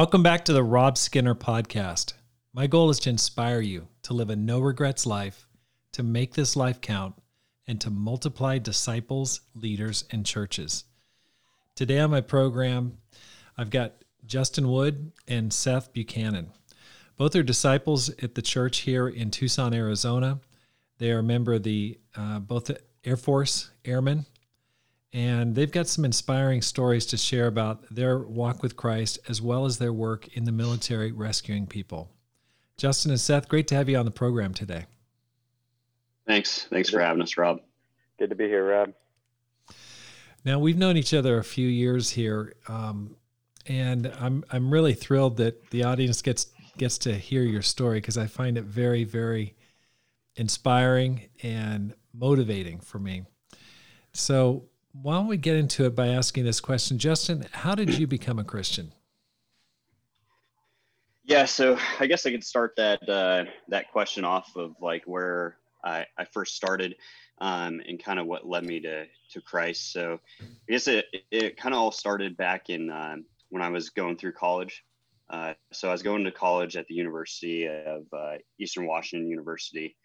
Welcome back to the Rob Skinner podcast. My goal is to inspire you to live a no regrets life, to make this life count, and to multiply disciples, leaders, and churches. Today on my program, I've got Justin Wood and Seth Buchanon. Both are disciples at the church here in Tucson, Arizona. They are a member of the uh, both Air Force Airmen and they've got some inspiring stories to share about their walk with Christ as well as their work in the military rescuing people. Justin and Seth, great to have you on the program today. Thanks. Thanks for having us, Rob. Good to be here, Rob. Now we've known each other a few years here, um, and I'm I'm really thrilled that the audience gets gets to hear your story because I find it very very inspiring and motivating for me. So why don't we get into it by asking this question, Justin? How did you become a Christian? Yeah, so I guess I could start that uh, that question off of like where I, I first started um, and kind of what led me to to Christ. So I guess it it kind of all started back in um, when I was going through college. Uh, so I was going to college at the University of uh, Eastern Washington University,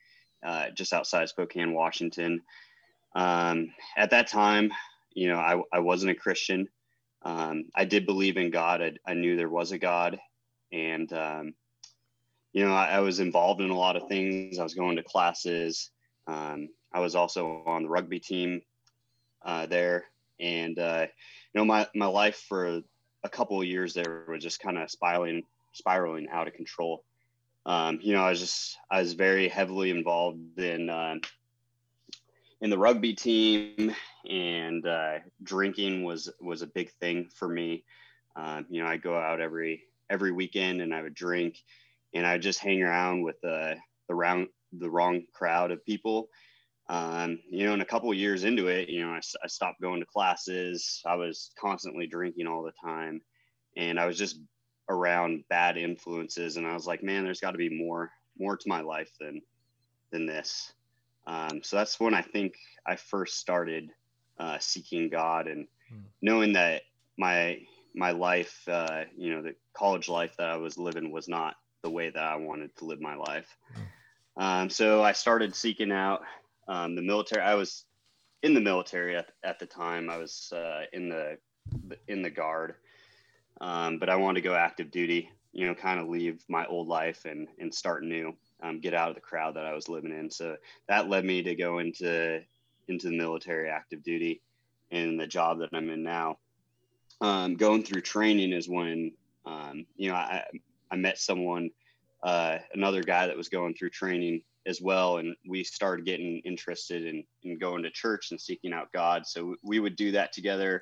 uh, just outside Spokane, Washington. Um, at that time, you know, I, I wasn't a Christian. Um, I did believe in God. I, I, knew there was a God. And, um, you know, I, I, was involved in a lot of things. I was going to classes. Um, I was also on the rugby team uh, there. And, uh, you know, my, my life for a couple of years there was just kind of spiraling, spiraling out of control. Um, you know, I was just, I was very heavily involved in, uh, in the rugby team and uh, drinking was was a big thing for me. Um, you know i go out every every weekend and i would drink and i just hang around with the the round the wrong crowd of people. Um, you know and a couple of years into it you know I, I stopped going to classes. I was constantly drinking all the time and i was just around bad influences and i was like man there's got to be more more to my life than than this um, so that's when I think I first started uh, seeking God and hmm. knowing that my my life, uh, you know, the college life that I was living was not the way that I wanted to live my life. Hmm. Um, so I started seeking out um, the military. I was in the military at, at the time. I was uh, in the in the guard, um, but I wanted to go active duty. You know, kind of leave my old life and and start new um, get out of the crowd that I was living in. So that led me to go into into the military active duty and the job that I'm in now. Um, going through training is when um, you know I I met someone uh, another guy that was going through training as well and we started getting interested in, in going to church and seeking out god so we would do that together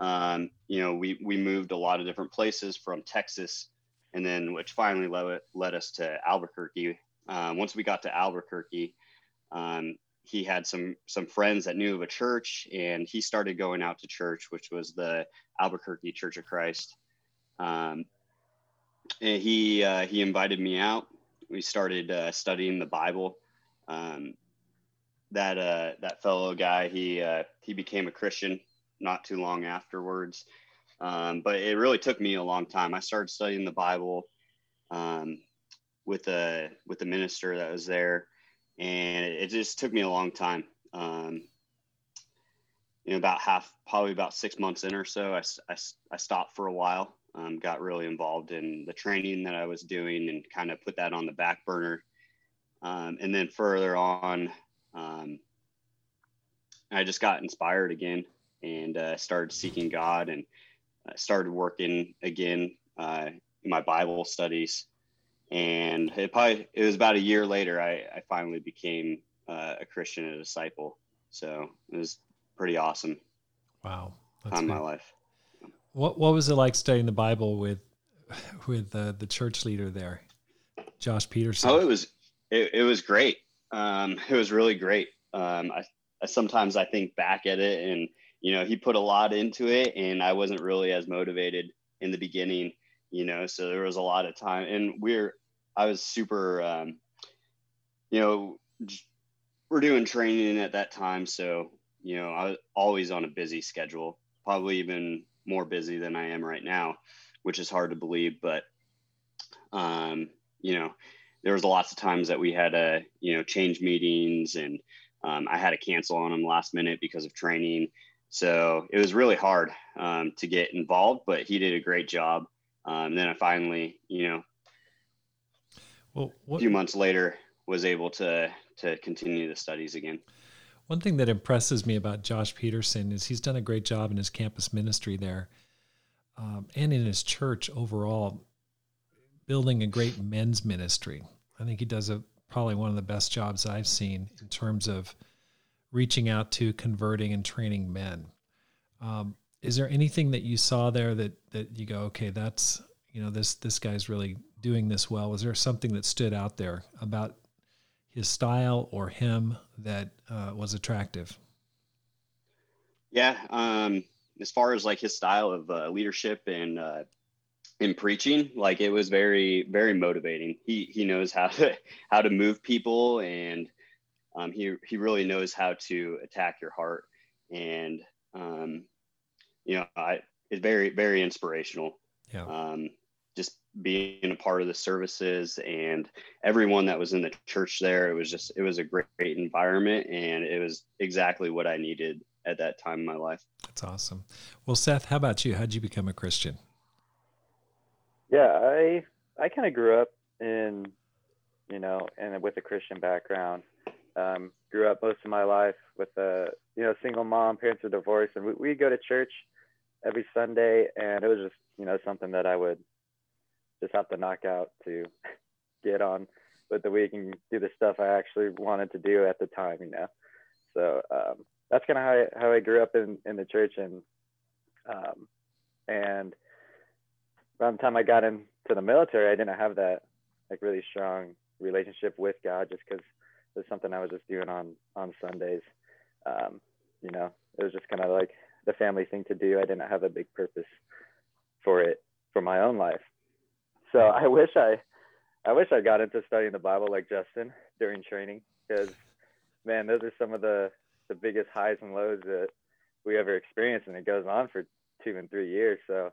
um, you know we, we moved a lot of different places from texas and then which finally led, led us to Albuquerque. Uh, once we got to Albuquerque, um, he had some some friends that knew of a church, and he started going out to church, which was the Albuquerque Church of Christ. Um, and he uh, he invited me out. We started uh, studying the Bible. Um, that uh, that fellow guy, he uh, he became a Christian not too long afterwards. Um, but it really took me a long time. I started studying the Bible um, with a with the minister that was there, and it, just took me a long time. Um, you know, about half, probably about six months in or so, I, I, I stopped for a while. Um, got really involved in the training that I was doing and kind of put that on the back burner. Um, and then further on, um, I just got inspired again and uh, started seeking God and I started working again uh, in my Bible studies, and it probably it was about a year later I, I finally became uh, a Christian and a disciple. So it was pretty awesome. Wow, that's time my life. What what was it like studying the Bible with with uh, the church leader there, Josh Peterson? Oh, it was it, it was great. Um, it was really great. Um, I, I sometimes I think back at it and you know, he put a lot into it and I wasn't really as motivated in the beginning, you know, so there was a lot of time and we're, I was super, um, you know, we're doing training at that time. So, you know, I was always on a busy schedule, probably even more busy than I am right now which is hard to believe, but um, you know, there was lots of times that we had to, you know, change meetings and um, I had to cancel on them last minute because of training. So it was really hard um, to get involved, but he did a great job. Um, then I finally, you know, well, what, a few months later, was able to to continue the studies again. One thing that impresses me about Josh Peterson is he's done a great job in his campus ministry there, um, and in his church overall, building a great men's ministry. I think he does a probably one of the best jobs I've seen in terms of reaching out to, converting, and training men. Um, is there anything that you saw there that that you go, okay, that's you know this this guy's really doing this well? Was there something that stood out there about his style or him that uh, was attractive? Yeah, um, as far as like his style of uh, leadership and uh, in preaching like it was very very motivating he he knows how to how to move people and um, he he really knows how to attack your heart and um, you know i it's very very inspirational. Yeah. Um, just being a part of the services and everyone that was in the church there it was just it was a great, great environment and it was exactly what i needed at that time in my life. That's awesome. Well seth how about you? How'd you become a christian? Yeah, I I kind of grew up in, you know, and with a Christian background. Um, grew up most of my life with a you know single mom, parents are divorced, and we we go to church every Sunday, and it was just you know something that I would just have to knock out to get on with the week and do the stuff I actually wanted to do at the time, you know. So um, that's kind of how I, how I grew up in in the church, and um, and around the time I got into the military, I didn't have that like really strong relationship with God just because it was something I was just doing on on Sundays. Um, you know, it was just kind of like the family thing to do. I didn't have a big purpose for it for my own life. So I wish I, I wish I got into studying the Bible like Justin during training because, man, those are some of the the biggest highs and lows that we ever experience, and it goes on for two and three years. So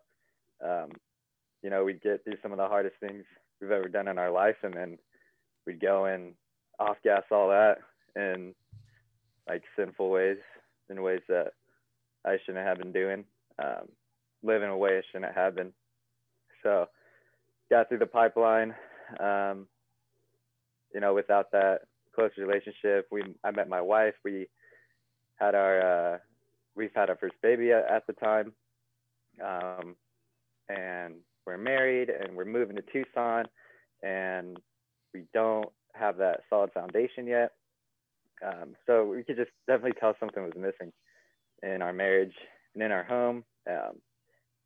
um, you know, we'd get through some of the hardest things we've ever done in our life, and then we'd go and off gas all that in like sinful ways, in ways that I shouldn't have been doing, um, live in a way I shouldn't have been. So, got through the pipeline. Um, you know, without that close relationship, we I met my wife. We had our uh, we've had our first baby at, at the time, um, and we're married and we're moving to Tucson and we don't have that solid foundation yet. Um, so we could just definitely tell something was missing in our marriage and in our home. Um,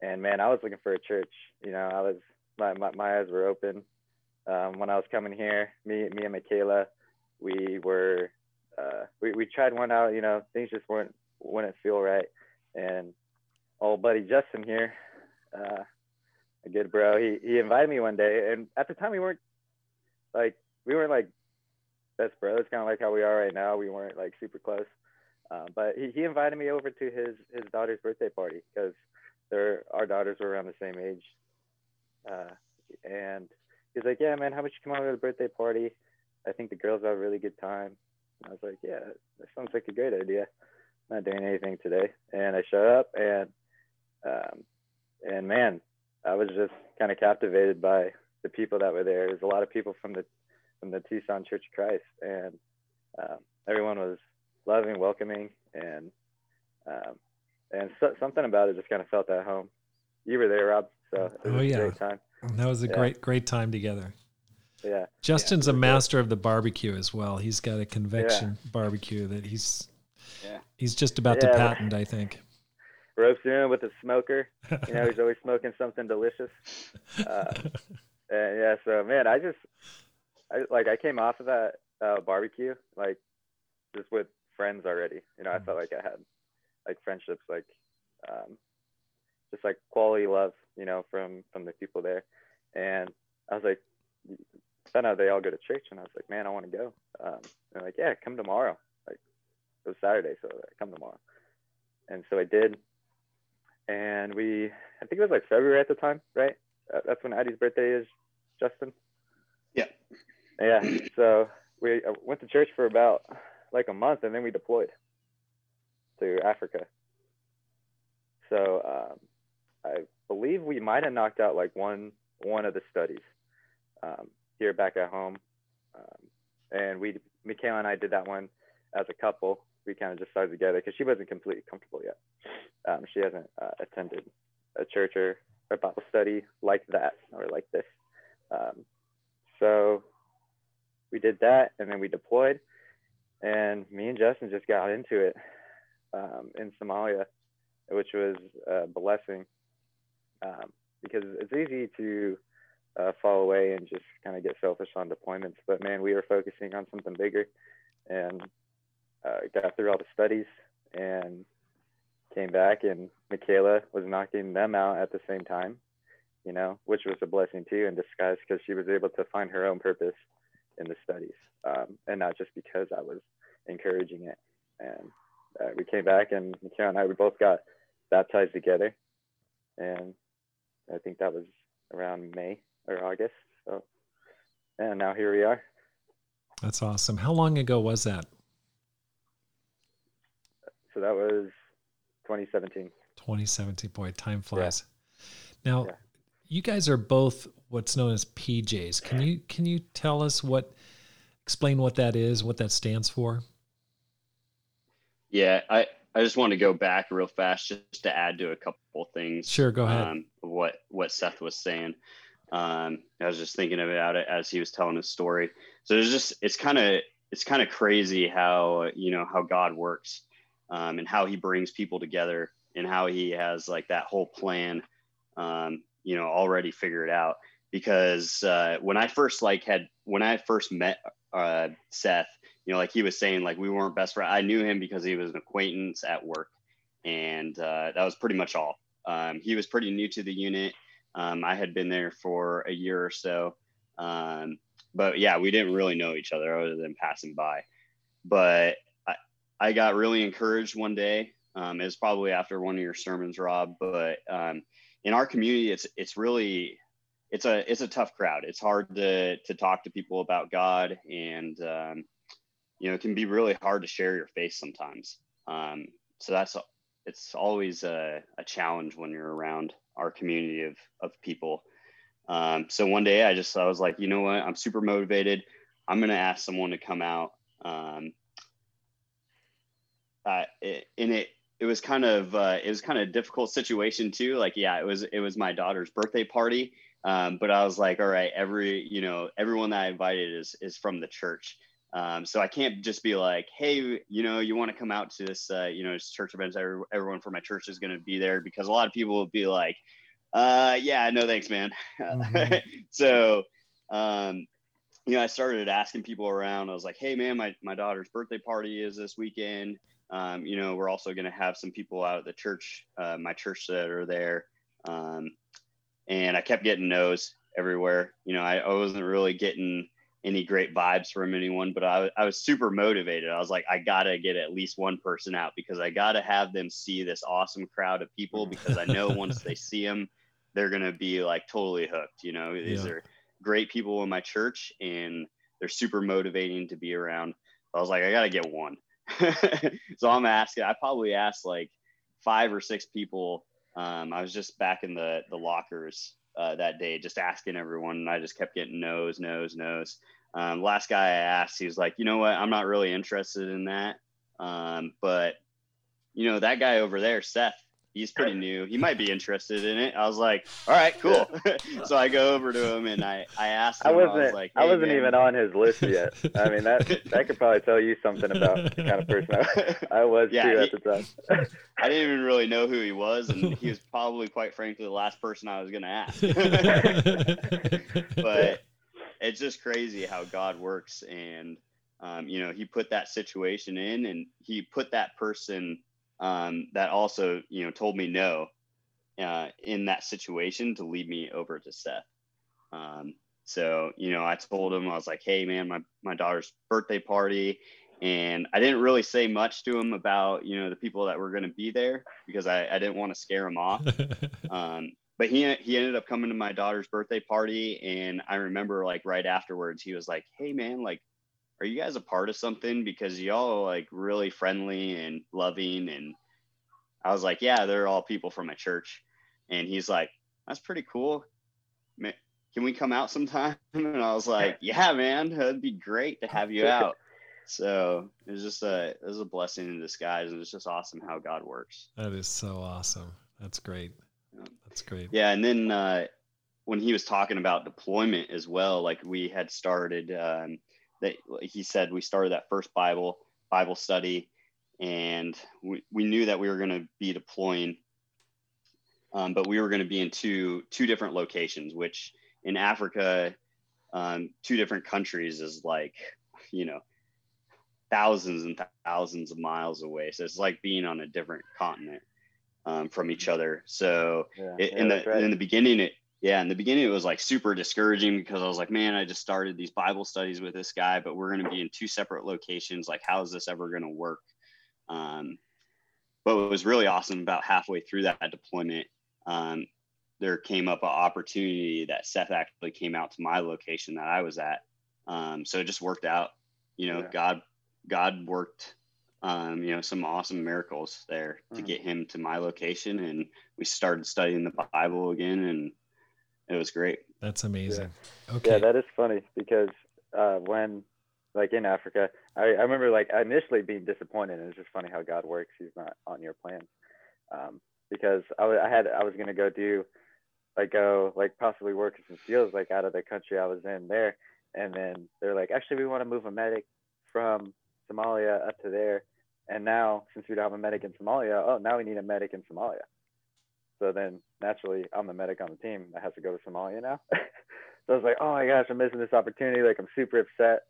and man, I was looking for a church. You know, I was my my, my eyes were open um, when I was coming here. Me me and Michaela, we were uh, we we tried one out. You know, things just weren't wouldn't feel right. And old buddy Justin here, uh, a good bro. He he invited me one day, and at the time we weren't like we weren't like best bros, kind of like how we are right now. We weren't like super close, uh, but he, he invited me over to his his daughter's birthday party because their our daughters were around the same age, uh, and he's like, "Yeah, man, how about you come over to the birthday party? I think the girls have a really good time." And I was like, "Yeah, that sounds like a great idea." I'm not doing anything today, and I showed up, and um, and man, I was just kind of captivated by the people that were there. There's a lot of people from the from the Tucson Church of Christ, and um, everyone was loving, welcoming, and um, and so, something about it just kind of felt at home. You were there, Rob. So oh yeah, that was a yeah. great great time together. Yeah. Justin's yeah, a master of the barbecue as well. He's got a convection yeah. barbecue that he's yeah. he's just about to patent, I think ropes in with a smoker. You know, he's always smoking something delicious. Uh, and yeah, so man, I just, I like, I came off of that uh, barbecue like just with friends already. You know, I felt like I had like friendships, like um, just like quality love, you know, from from the people there. And I was like, found out they all go to church, and I was like, man, I want to go. Um, they're like, yeah, come tomorrow. Like it was Saturday, so like, come tomorrow. And so I did and we I think it was like February at the time, right? That's when Addie's birthday is, Justin. Yeah. So we uh, went to church for about like a month, and then we deployed to Africa. So um, I believe we might have knocked out like one one of the studies um, here back at home, um, and we Michaela and I did that one as a couple. We kind of just started together because she wasn't completely comfortable yet. Um, she hasn't uh, attended a church or a Bible study like that or like this. Um, so we did that, and then we deployed, and me and Justin just got into it um, in Somalia, which was a blessing um, because it's easy to uh, fall away and just kind of get selfish on deployments. But man, we were focusing on something bigger, and uh, got through all the studies and came back, and Michaela was knocking them out at the same time, you know, which was a blessing too in disguise because she was able to find her own purpose in the studies, um, and not just because I was encouraging it. And uh, we came back, and Michaela and I we both got baptized together, and I think that was around May or August. So, and now here we are. That's awesome. How long ago was that? So that was 2017. 2017. Boy, time flies. Yeah. Now, yeah. you guys are both what's known as PJs. Can you can you tell us what explain what that is, what that stands for? Yeah, I I just want to go back real fast just to add to a couple things. Sure, go ahead. Um, what what Seth was saying. Um, I was just thinking about it as he was telling his story. So it's just it's kind of it's kind of crazy how you know how God works um, and how He brings people together and how He has like that whole plan, um, you know, already figured out. Because uh, when I first like had when I first met uh, Seth, you know, like he was saying, like we weren't best friends. I knew him because he was an acquaintance at work, and uh, that was pretty much all. Um, he was pretty new to the unit. Um, I had been there for a year or so, um, but yeah, we didn't really know each other other than passing by. But I, I got really encouraged one day. Um, it was probably after one of your sermons, Rob. But um, in our community, it's it's really it's a it's a tough crowd. It's hard to to talk to people about God and um, you know, it can be really hard to share your faith sometimes. Um, so that's it's always a, a, challenge when you're around our community of of people. Um, so one day I just I was like, you know what, I'm super motivated. I'm gonna ask someone to come out. Um, uh, it, and it it was kind of uh, it was kind of a difficult situation too. Like, yeah, it was it was my daughter's birthday party, um, but I was like, all right, every you know everyone that I invited is is from the church. Um, so I can't just be like, hey, you know, you want to come out to this, uh, you know, church events. Everyone from my church is going to be there because a lot of people will be like, uh, yeah, no thanks, man. Mm-hmm. so, um, you know, I started asking people around. I was like, hey, man, my, my daughter's birthday party is this weekend. Um, you know, we're also going to have some people out at the church, uh, my church that are there. Um, and I kept getting no's everywhere. You know, I, I wasn't really getting any great vibes from anyone, but I, I was super motivated. I was like, I gotta get at least one person out because I gotta have them see this awesome crowd of people mm. because I know once they see them, they're gonna be like totally hooked. You know, these yeah. are great people in my church and they're super motivating to be around. I was like, I gotta get one. so I'm asking. I probably asked like five or six people. Um, I was just back in the the lockers uh, that day, just asking everyone, and I just kept getting no's, no's, no's. Um, last guy I asked, he was like, you know what, I'm not really interested in that. Um, but you know, that guy over there, Seth, he's pretty new. He might be interested in it. I was like, all right, cool. so I go over to him and I, I asked him, I wasn't, I was like, hey, I wasn't man. even on his list yet. I mean, that, that could probably tell you something about the kind of person I, I was yeah, too he, at the time. I didn't even really know who he was. And he was probably quite frankly the last person I was going to ask, but it's just crazy how God works. And, um, you know, he put that situation in and he put that person um, that also, you know, told me no uh, in that situation to lead me over to Seth. Um, so, you know, I told him, I was like, hey, man, my, my daughter's birthday party. and I didn't really say much to him about you know the people that were going to be there because I, I didn't want to scare him off. um, but he he ended up coming to my daughter's birthday party, and I remember like right afterwards he was like, "Hey man, like, are you guys a part of something? Because y'all are like really friendly and loving." And I was like, "Yeah, they're all people from my church," and he's like, "That's pretty cool." Can we come out sometime? And I was like, yeah, man, it'd be great to have you out. So it was just a it was a blessing in disguise, and it's just awesome how God works. That is so awesome. That's great. That's great. Yeah, and then uh, when he was talking about deployment as well, like we had started um, that he said we started that first Bible Bible study, and we, we knew that we were going to be deploying, um, but we were going to be in two two different locations. Which in Africa, um, two different countries is like you know thousands and thousands of miles away. So it's like being on a different continent um, from each other. So yeah, it, yeah, in the right. in the beginning, it yeah, in the beginning it was like super discouraging because I was like, man, I just started these Bible studies with this guy, but we're going to be in two separate locations. Like, how is this ever going to work? Um, but what was really awesome about halfway through that deployment, um, there came up an opportunity that Seth actually came out to my location that I was at. Um, so it just worked out. You know, yeah. God God worked, um, you know, some awesome miracles there to mm-hmm. get him to my location, and we started studying the Bible again, and it was great. That's amazing. Yeah. Okay. Yeah, that is funny because uh, when, like in Africa, I, I remember like initially being disappointed, and it's just funny how God works. He's not on your plans, um, because I, w- I had I was gonna go do, like go like possibly work in some fields like out of the country I was in there, and then they're like, actually, we want to move a medic from Somalia up to there. And now, since we don't have a medic in Somalia, oh, now we need a medic in Somalia. So then naturally, I'm the medic on the team that has to go to Somalia now. so I was like, oh my gosh, I'm missing this opportunity. Like I'm super upset.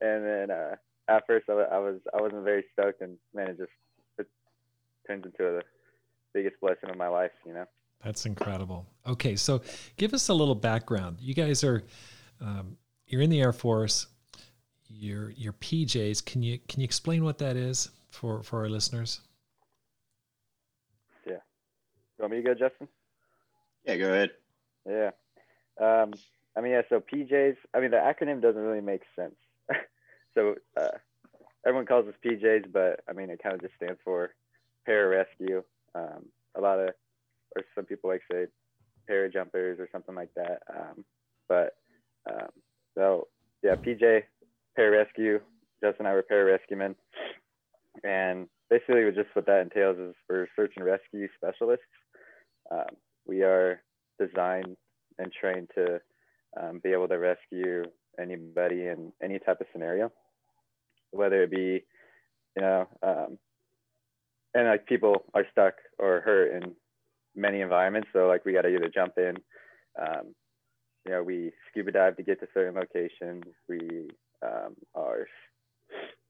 And then uh, at first, I, I was I wasn't very stoked, and man, it just it turns into the biggest blessing of my life. You know. That's incredible. Okay, so give us a little background. You guys are um, you're in the Air Force your your PJs. Can you can you explain what that is for for our listeners? You want me to go, Justin? Yeah, go ahead. Yeah. Um, I mean, yeah. So PJs. I mean, the acronym doesn't really make sense. so uh, everyone calls us PJs, but I mean, it kind of just stands for pararescue. Um, a lot of, or some people like say, para jumpers or something like that. Um, but um, so yeah, PJ pararescue. Justin and I were pararescuemen. And basically, just what that entails is we're search and rescue specialists. Um, we are designed and trained to um, be able to rescue anybody in any type of scenario, whether it be, you know, um, and like people are stuck or hurt in many environments. So like we got to either jump in, um, you know, we scuba dive to get to certain locations. We um, our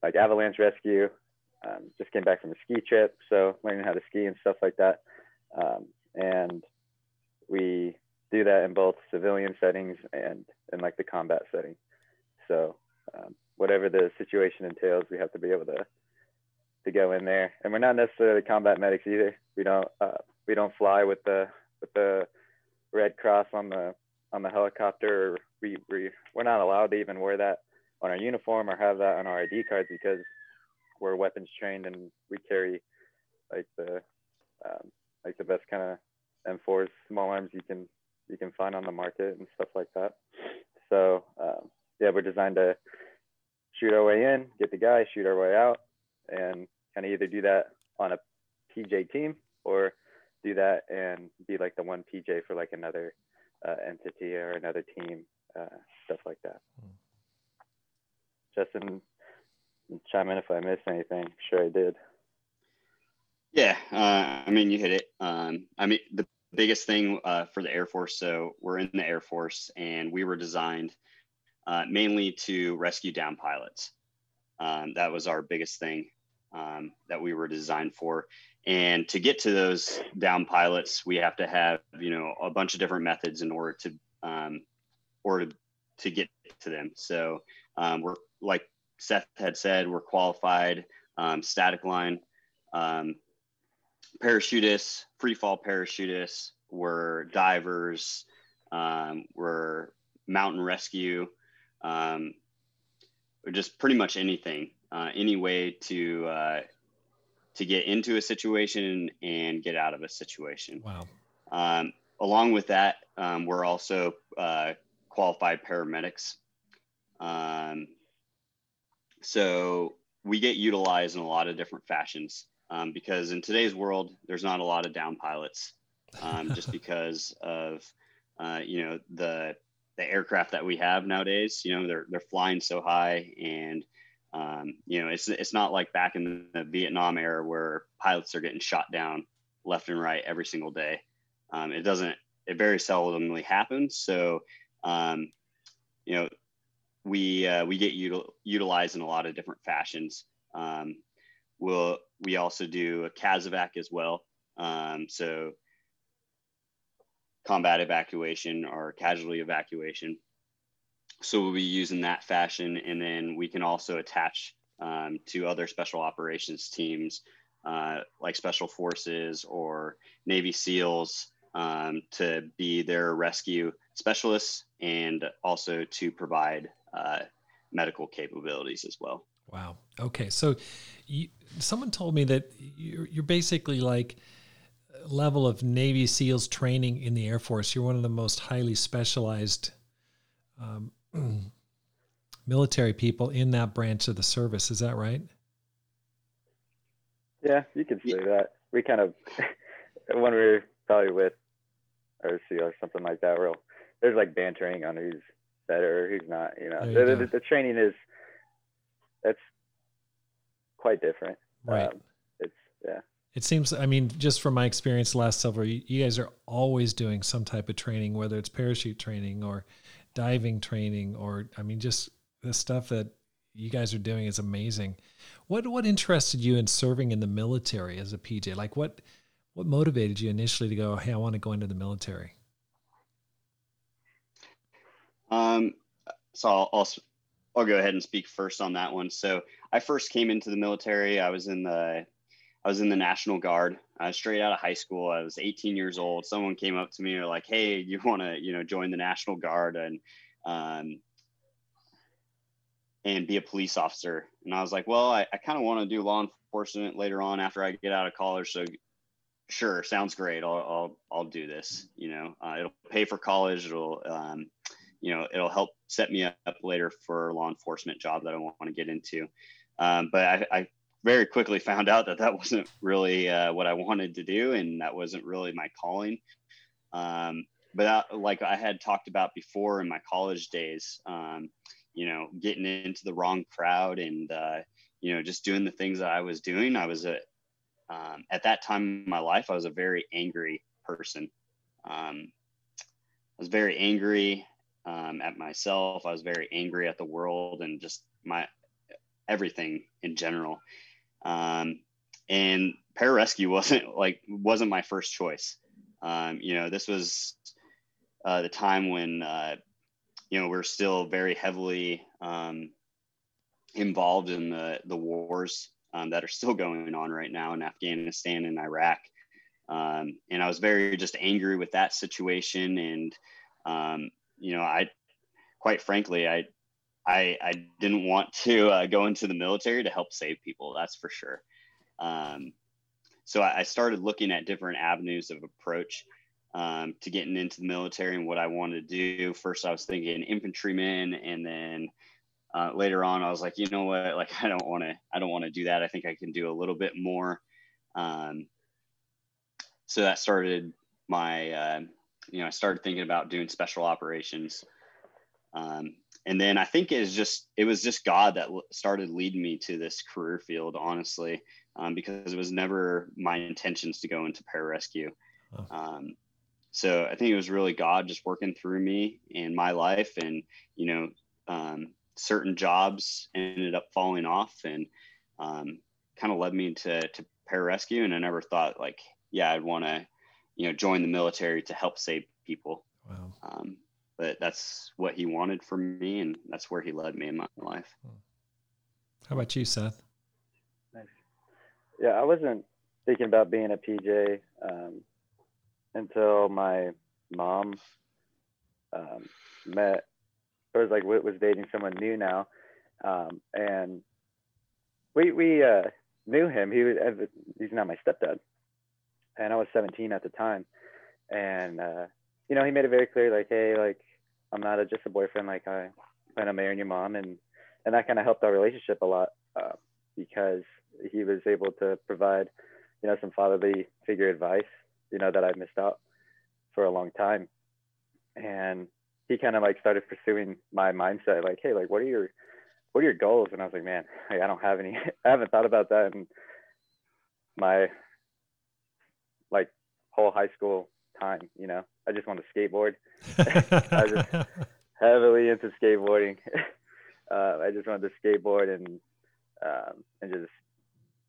like avalanche rescue. Um, just came back from a ski trip, so learning how to ski and stuff like that. And we do that in both civilian settings and in like the combat setting. So um, whatever the situation entails, we have to be able to to go in there. And we're not necessarily combat medics either. We don't uh, we don't fly with the with the Red Cross on the on the helicopter. We we we're not allowed to even wear that on our uniform or have that on our ID cards because we're weapons trained and we carry like the um, like the best kind of M4s small arms you can you can find on the market and stuff like that. So um, yeah, we're designed to shoot our way in, get the guy, shoot our way out, and kind of either do that on a PJ team or do that and be like the one PJ for like another uh, entity or another team, uh, stuff like that. Hmm. Justin, chime in if I missed anything. Sure, I did. Yeah, uh, I mean, you hit it. Um, I mean, the biggest thing uh, for the Air Force. So we're in the Air Force, and we were designed uh, mainly to rescue down pilots. Um, that was our biggest thing um, that we were designed for. And to get to those down pilots, we have to have you know a bunch of different methods in order to um, or to, to get to them. So um, we're like Seth had said, we're qualified um, static line, um, parachutists, free fall parachutists, we're divers, um, we're mountain rescue, um, or just pretty much anything, uh, any way to uh, to get into a situation and get out of a situation. Wow. Um, along with that, um, we're also uh, qualified paramedics. Um, so we get utilized in a lot of different fashions um, because in today's world, there's not a lot of down pilots um, just because of uh, you know the the aircraft that we have nowadays. You know they're they're flying so high, and um, you know it's it's not like back in the Vietnam era where pilots are getting shot down left and right every single day. Um, it doesn't. It very seldomly happens. So um, you know we uh, we get util- utilized in a lot of different fashions. Um, we'll we also do a CASEVAC as well. Um, so combat evacuation or casualty evacuation. So we'll be using that fashion, and then we can also attach um, to other special operations teams uh, like Special Forces or Navy SEALs um, to be their rescue specialists and also to provide uh, medical capabilities as well. Wow. Okay. So, you, someone told me that you're, you're basically like level of Navy SEALs training in the Air Force. You're one of the most highly specialized um, military people in that branch of the service. Is that right? Yeah, you could say that. We kind of, when we are probably with RC or something like that, we'll, there's like bantering on who's better, or who's not. You know, the, the, the, training is that's quite different. Right. Um, it's yeah. It seems. I mean, just from my experience, the last several, you, you guys are always doing some type of training, whether it's parachute training or diving training, or I mean, just the stuff that you guys are doing is amazing. What what interested you in serving in the military as a PJ? Like what what motivated you initially to go, hey, I want to go into the military? Um, so I'll, I'll, I'll go ahead and speak first on that one. So I first came into the military. I was in the I was in the National Guard. Was straight out of high school. I was 18 years old. Someone came up to me and like, "Hey, you want to you know join the National Guard and um, and be a police officer?" And I was like, "Well, I, I kind of want to do law enforcement later on after I get out of college. So sure, sounds great. I'll I'll, I'll do this. You know, uh, it'll pay for college. It'll um, you know, it'll help set me up later for a law enforcement job that I want to get into. Um, but I, I, very quickly found out that that wasn't really uh, what I wanted to do, and that wasn't really my calling. Um, but like I had talked about before in my college days, um, you know, getting into the wrong crowd and uh, you know just doing the things that I was doing. I was a um, at that time in my life, I was a very angry person. Um, I was very angry um, at myself. I was very angry at the world and just my everything in general. Um, and pararescue wasn't like wasn't my first choice. Um, you know, this was uh, the time when uh, you know we're still very heavily um, involved in the the wars um, that are still going on right now in Afghanistan and Iraq. Um, and I was very just angry with that situation and um, you know, I quite frankly, I I, I didn't want to uh, go into the military to help save people. That's for sure. Um, so I, I, started looking at different avenues of approach um, to getting into the military and what I wanted to do. First, I was thinking infantryman, and then uh, later on, I was like, you know what? Like, I don't want to. I don't want to do that. I think I can do a little bit more. Um, so that started my uh, you know, I started thinking about doing special operations. Um, and then I think it was just it was just God that started leading me to this career field, honestly, um, because it was never my intentions to go into pararescue. Oh. Um, so I think it was really God just working through me in my life, and you know, um, certain jobs ended up falling off, and um, kind of led me to to pararescue. And I never thought like, yeah, I'd want to you know, join the military to help save people. Wow. Um, but that's what he wanted for me, and that's where he led me in my life. How about you, Seth? Nice. Yeah, I wasn't thinking about being a PJ um, until my mom um, met, or was like was dating someone new now, um, and we we uh, knew him. He was he's not my stepdad, and I was 17 at the time, and uh, you know he made it very clear like, hey, like I'm not a, just a boyfriend. Like I plan on marrying your mom, and and that kind of helped our relationship a lot uh, because he was able to provide, you know, some fatherly figure advice, you know, that I missed out for a long time, and he kind of like started pursuing my mindset, like, hey, like, what are your what are your goals? And I was like, man, like, I don't have any. I haven't thought about that in my like whole high school time. You know, I just wanted to skateboard. I just heavily into skateboarding. uh, I just wanted to skateboard and um, and just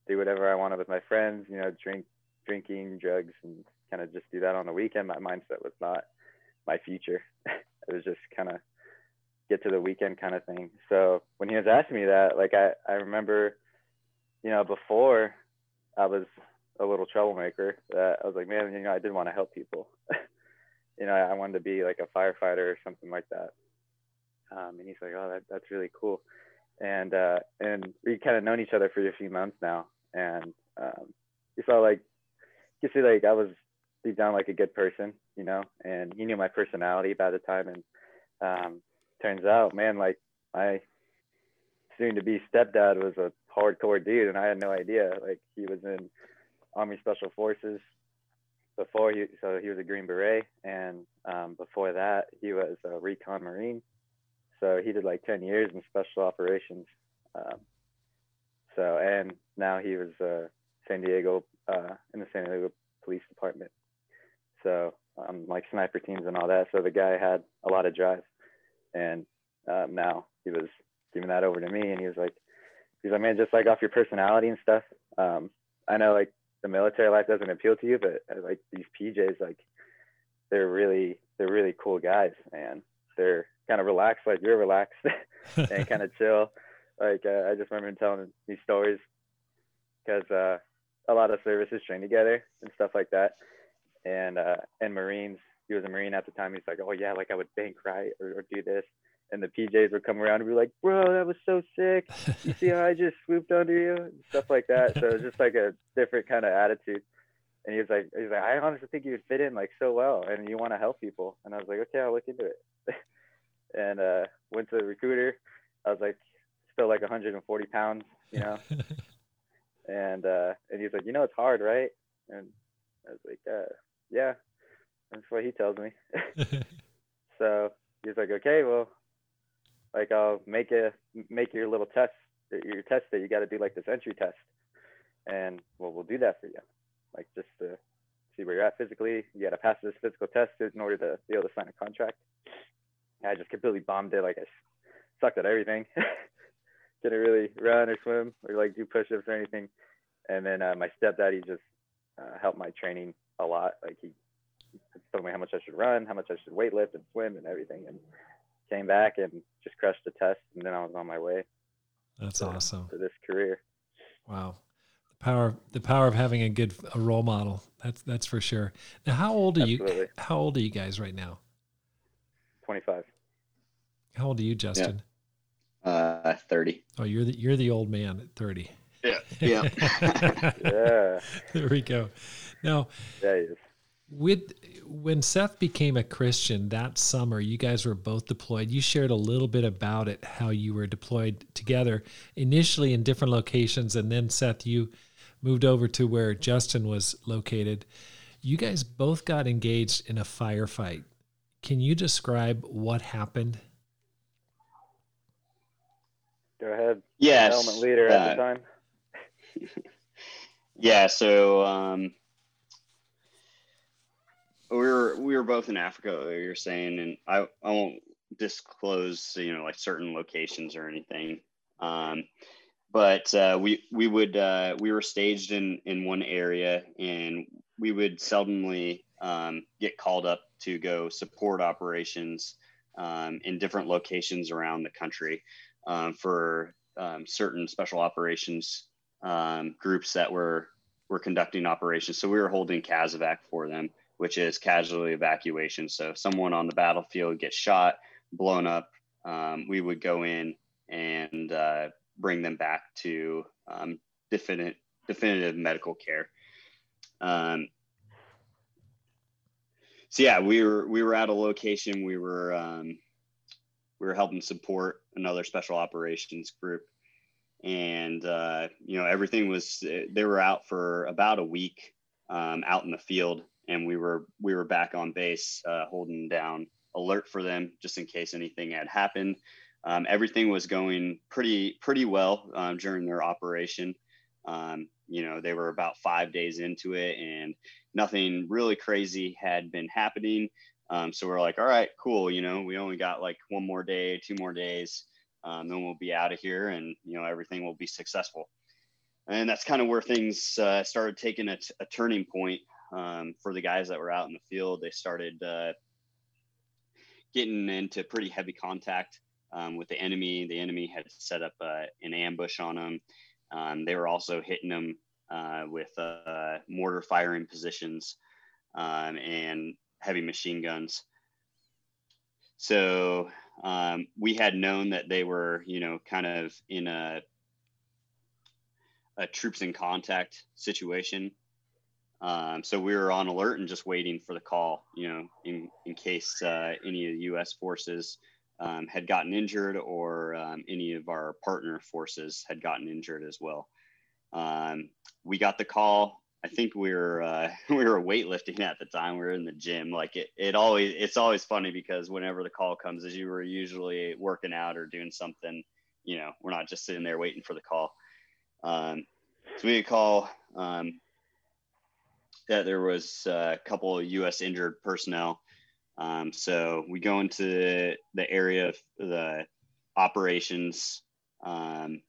do whatever I wanted with my friends. You know, drink, drinking, drugs, and kind of just do that on the weekend. My mindset was not my future. it was just kind of get to the weekend kind of thing. So when he was asking me that, like I, I remember, you know, before I was a little troublemaker that I was like, man, you know, I did want to help people. you know, I wanted to be like a firefighter or something like that. Um, and he's like, oh, that, that's really cool. And, uh, and we kind of known each other for a few months now. And, um, he felt like, you see, like I was deep down like a good person, you know, and he knew my personality by the time. And, um, turns out, man, like my soon to be stepdad was a hardcore dude and I had no idea. Like he was in Army Special Forces before he so he was a Green Beret and um, before that he was a recon Marine. So he did like 10 years in special operations. Um, so and now he was uh, San Diego uh, in the San Diego Police Department. So um, like sniper teams and all that. So the guy had a lot of drive and um, now he was giving that over to me and he was like he's like man just like off your personality and stuff um, i know like the military life doesn't appeal to you but uh, like these pjs like they're really they're really cool guys man. they're kind of relaxed like you're relaxed and kind of chill like uh, i just remember telling these stories because uh, a lot of services train together and stuff like that and uh, and marines he was a Marine at the time. He's like, oh yeah, like I would bank right or, or do this. And the PJs would come around and be like, bro, that was so sick. You see how I just swooped under you? And stuff like that. So it's just like a different kind of attitude. And he was like, he's like, I honestly think you would fit in like so well and you want to help people. And I was like, okay, I'll look into it. and uh, went to the recruiter. I was like, still like 140 pounds, you know? and uh, and he's like, you know, it's hard, right? And I was like, uh, yeah. That's what he tells me. so he's like, okay, well, like I'll make a make your little test, your test that you got to do like this entry test, and well, we'll do that for you, like just to see where you're at physically. You got to pass this physical test in order to be able to sign a contract. I just completely bombed it. Like I sucked at everything. Couldn't really run or swim or like do push-ups or anything. And then uh, my stepdaddy just uh, helped my training a lot. Like he told me how much I should run, how much I should weight lift and swim and everything. And came back and just crushed the test. And then I was on my way. That's to, awesome. For this career. Wow. The power, the power of having a good a role model. That's, that's for sure. Now, how old are Absolutely. you? How old are you guys right now? 25. How old are you, Justin? Yeah. Uh, 30. Oh, you're the, you're the old man at 30. Yeah. Yeah. yeah. There we go. Now, yeah, with when Seth became a Christian that summer, you guys were both deployed. You shared a little bit about it, how you were deployed together initially in different locations, and then Seth, you moved over to where Justin was located. You guys both got engaged in a firefight. Can you describe what happened? Go ahead. Yes. Element leader uh, at the uh, time. yeah. So. Um, we were we were both in Africa. You're saying, and I I won't disclose you know like certain locations or anything. Um, but uh, we we would uh, we were staged in in one area, and we would seldomly um, get called up to go support operations um, in different locations around the country um, for um, certain special operations um, groups that were were conducting operations. So we were holding CASEVAC for them, which is casualty evacuation. So if someone on the battlefield gets shot, blown up, um, we would go in and uh, bring them back to um, definitive definitive medical care. Um, so yeah, we were we were at a location. We were um, we were helping support another special operations group, and uh, you know everything was they were out for about a week um, out in the field, and we were we were back on base uh, holding down alert for them just in case anything had happened. Um, everything was going pretty pretty well um, during their operation. Um, you know, they were about five days into it, and nothing really crazy had been happening. Um, so we're like, all right, cool. You know, we only got like one more day, two more days, um, then we'll be out of here, and you know, everything will be successful. And that's kind of where things uh, started taking a, t- a turning point um, for the guys that were out in the field. They started uh, getting into pretty heavy contact um, with the enemy. The enemy had set up uh, an ambush on them. Um, they were also hitting them uh, with uh, mortar firing positions um, and heavy machine guns. So um, we had known that they were, you know, kind of in a, a troops in contact situation. Um, so we were on alert and just waiting for the call, you know, in, in case uh, any of the U.S. forces um, had gotten injured or um, any of our partner forces had gotten injured as well. Um, we got the call. I think we were uh, we were weightlifting at the time. We were in the gym. Like it, it always it's always funny because whenever the call comes, as you were usually working out or doing something, you know, we're not just sitting there waiting for the call. Um, so we call um, that there was a couple of U.S. injured personnel um, so we go into the area of the operations um,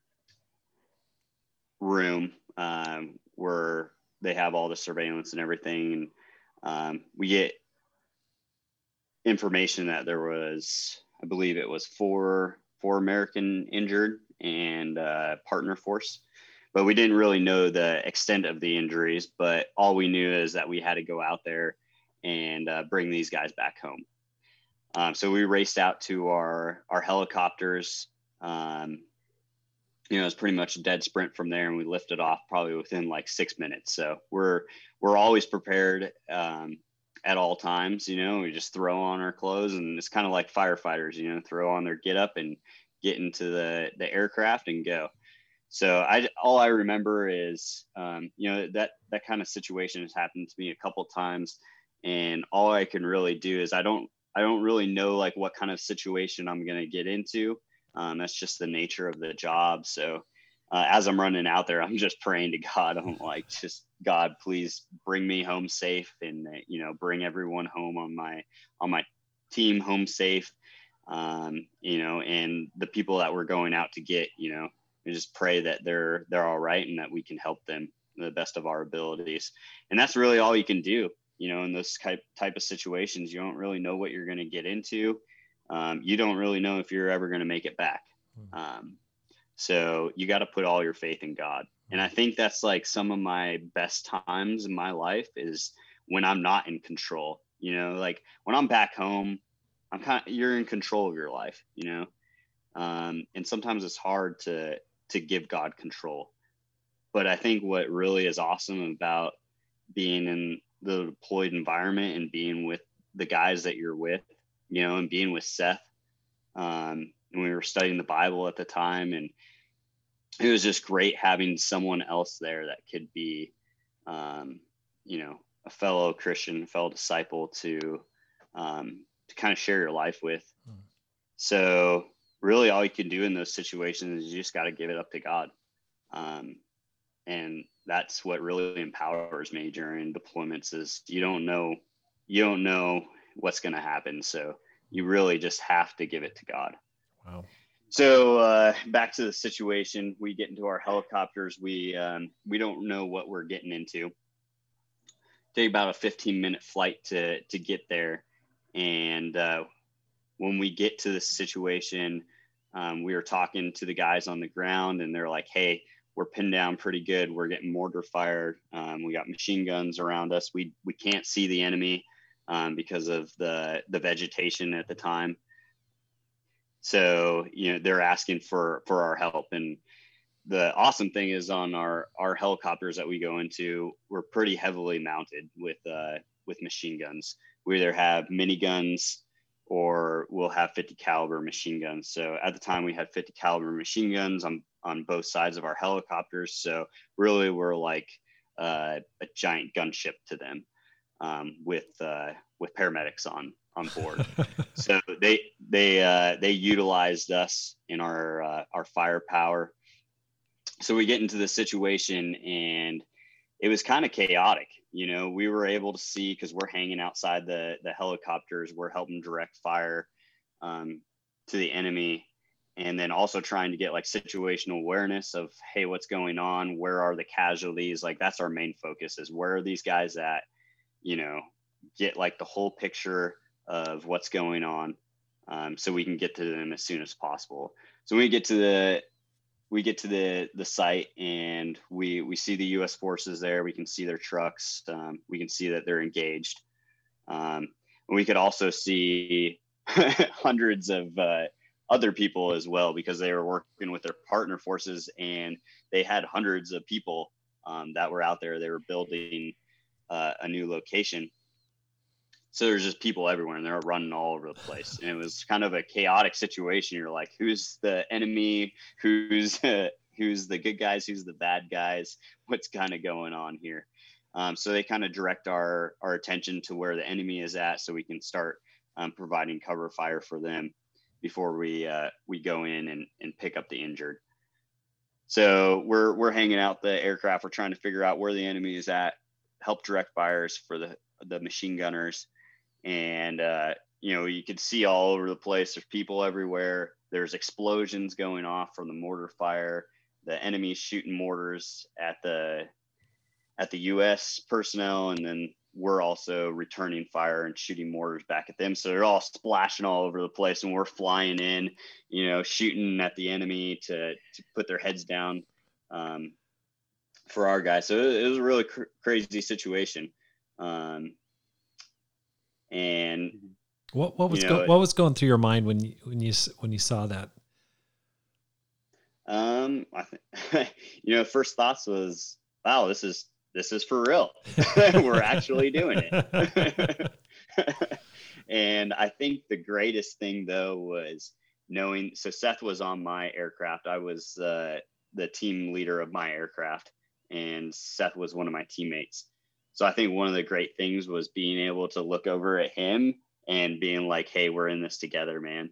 room um, where they have all the surveillance and everything. And um, we get information that there was, I believe it was four four American injured and uh, partner force. But we didn't really know the extent of the injuries. But all we knew is that we had to go out there and uh, bring these guys back home. Um, so we raced out to our our helicopters. Um, you know, it was pretty much a dead sprint from there, and we lifted off probably within like six minutes. So we're we're always prepared um, at all times. You know, we just throw on our clothes, and it's kind of like firefighters. You know, throw on their get up and get into the the aircraft and go. So I all I remember is um, you know that that kind of situation has happened to me a couple times. And all i can really do is i don't i don't really know like what kind of situation i'm going to get into. Um, that's just the nature of the job. So uh, as i'm running out there i'm just praying to god. I'm like just god please bring me home safe and you know bring everyone home on my on my team home safe. Um, you know and the people that we're going out to get you know just pray that they're they're all right and that we can help them the best of our abilities. And that's really all you can do you know in those type type of situations. You don't really know what you're going to get into. Um, you don't really know if you're ever going to make it back. Hmm. um, so you got to put all your faith in god. And i think that's like some of my best times in my life is when i'm not in control you know like when i'm back home i'm kind of you're in control of your life you know? Um, and sometimes it's hard to to give god control but i think what really is awesome about being in the deployed environment and being with the guys that you're with, you know, and being with Seth. Um, and we were studying the Bible at the time, and it was just great having someone else there that could be, um, you know, a fellow Christian, fellow disciple to um, to kind of share your life with. Hmm. So really, all you can do in those situations is you just got to give it up to God. Um, and that's what really empowers me during deployments is you don't know you don't know what's going to happen. So you really just have to give it to god. Wow. So uh, back to the situation we get into our helicopters we um, we don't know what we're getting into. Take about a 15 minute flight to to get there. And uh, when we get to the situation um, we were talking to the guys on the ground, and they're like, "Hey, we're pinned down pretty good. We're getting mortar fired. Um, we got machine guns around us. We we can't see the enemy um, because of the the vegetation at the time. So you know they're asking for for our help. And the awesome thing is on our our helicopters that we go into, we're pretty heavily mounted with uh, with machine guns. We either have mini guns or we'll have 50 caliber machine guns. So at the time we had 50 caliber machine guns on on both sides of our helicopters. So really we're like uh, a giant gunship to them um, with uh, with paramedics on on board. so they they uh, they utilized us in our uh, our firepower. So we get into the situation and it was kind of chaotic. You know, we were able to see because we're hanging outside the the helicopters. We're helping direct fire um, to the enemy, and then also trying to get like situational awareness of hey, what's going on? Where are the casualties? Like that's our main focus is where are these guys at? You know, get like the whole picture of what's going on, um, so we can get to them as soon as possible. So when we get to the we get to the the site and we we see the U.S. forces there. We can see their trucks. Um, we can see that they're engaged. Um, we could also see hundreds of uh, other people as well because they were working with their partner forces and they had hundreds of people um, that were out there. They were building uh, a new location so there's just people everywhere and they're running all over the place. And it was kind of a chaotic situation. You're like who's the enemy? Who's who's the good guys? Who's the bad guys? What's kind of going on here? Um, so they kind of direct our our attention to where the enemy is at so we can start um, providing cover fire for them before we uh, we go in and, and pick up the injured. So we're we're hanging out the aircraft. We're trying to figure out where the enemy is at help direct fires for the the machine gunners and uh, you know you could see all over the place. There's people everywhere. There's explosions going off from the mortar fire. The enemy's shooting mortars at the at the U.S. personnel, and then we're also returning fire and shooting mortars back at them. So they're all splashing all over the place, and we're flying in, you know, shooting at the enemy to to put their heads down um, for our guys. So it, it was a really cr- crazy situation. Um, and what what was you know, go, what was going through your mind when you when you when you saw that? Um, I think you know, first thoughts was, wow, this is this is for real. We're actually doing it. and I think the greatest thing though was knowing. So Seth was on my aircraft. I was uh, the team leader of my aircraft, and Seth was one of my teammates. So I think one of the great things was being able to look over at him and being like, "Hey, we're in this together, man."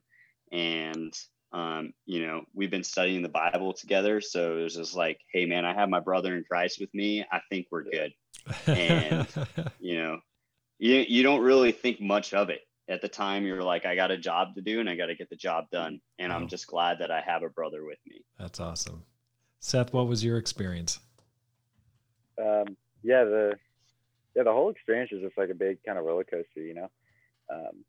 And um, you know, we've been studying the Bible together, so it was just like, "Hey, man, I have my brother in Christ with me. I think we're good." and you know, you you don't really think much of it at the time. You're like, "I got a job to do, and I got to get the job done." And I'm just glad that I have a brother with me. That's awesome, Seth. What was your experience? Um, yeah, the yeah, the whole experience is just like a big kind of roller coaster, you know. Um,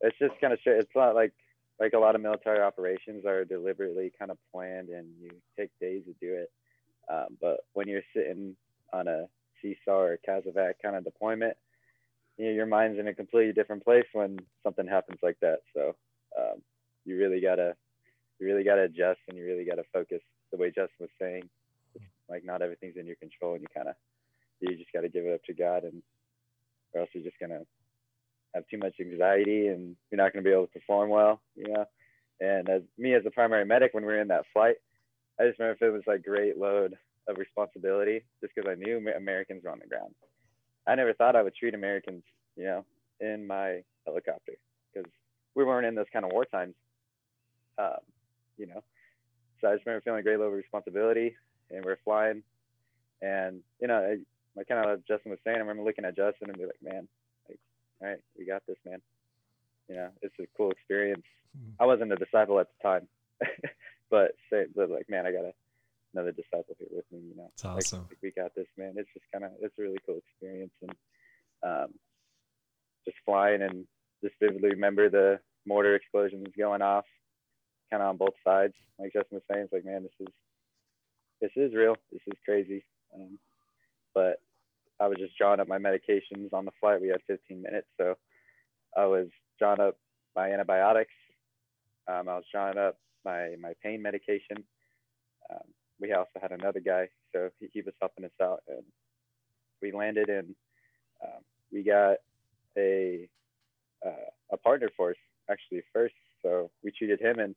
it's just kind of it's not like like a lot of military operations are deliberately kind of planned and you take days to do it. Um, but when you're sitting on a CSAR or CASEVAC kind of deployment, you know, your mind's in a completely different place when something happens like that. So um, you really gotta you really gotta adjust and you really gotta focus. The way Justin was saying, like not everything's in your control, and you kind of you just got to give it up to God, and or else you're just gonna have too much anxiety and you're not gonna be able to perform well, you know. And as me as a primary medic, when we were in that flight, I just remember it was like great load of responsibility, just because I knew Americans were on the ground. I never thought I would treat Americans, you know, in my helicopter because we weren't in those kind of war times, um, you know. So I just remember feeling a great load of responsibility, and we're flying, and you know, like kind of Justin was saying, I remember looking at Justin and be like, man, like, all right, we got this, man. You know, it's a cool experience. Mm-hmm. I wasn't a disciple at the time, but say, but like, man, I got a, another disciple here with me. You know, it's awesome. Like, we got this, man. It's just kind of, it's a really cool experience, and um, just flying and just vividly remember the mortar explosions going off, kind of on both sides. Like Justin was saying, it's like, man, this is this is real. This is crazy. Um, but I was just drawing up my medications on the flight. We had 15 minutes, so I was drawing up my antibiotics. Um, I was drawing up my my pain medication. Um, we also had another guy, so he, he was helping us out, and we landed and um, we got a uh, a partner for us actually first. So we treated him, and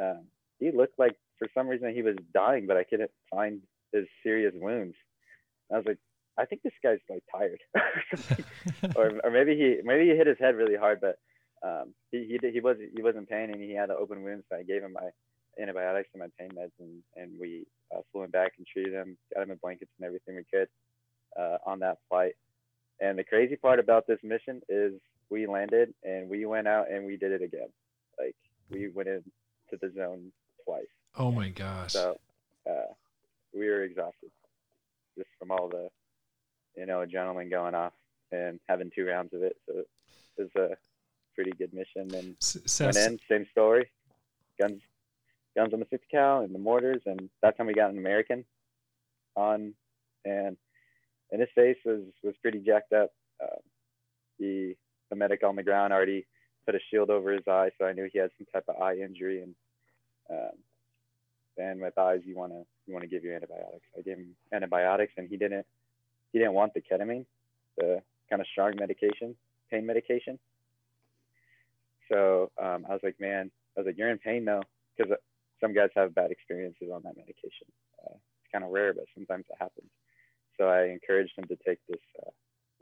um, he looked like for some reason he was dying, but I couldn't find his serious wounds. I was like, I think this guy's like tired, or, or maybe he maybe he hit his head really hard, but um, he he he was he was in pain and he had an open wound, so I gave him my antibiotics and my pain meds, and and we uh, flew him back and treated him, got him in blankets and everything we could uh, on that flight. And the crazy part about this mission is we landed and we went out and we did it again. Like we went into the zone twice. Oh my gosh. So uh, we were exhausted just from all the, you know, adrenaline going off and having two rounds of it. So it was a pretty good mission. And S- went in, same story, guns, guns on the 50 cal and the mortars. And that time we got an American on, and and his face was was pretty jacked up. Uh, the the medic on the ground already put a shield over his eye, so I knew he had some type of eye injury. And um, and with eyes, you want to you want to give you antibiotics. I gave him antibiotics, and he didn't he didn't want the ketamine, the kind of strong medication, pain medication. So um, I was like, man, I was like, you're in pain though, because some guys have bad experiences on that medication. Uh, it's kind of rare, but sometimes it happens. So I encouraged him to take this uh,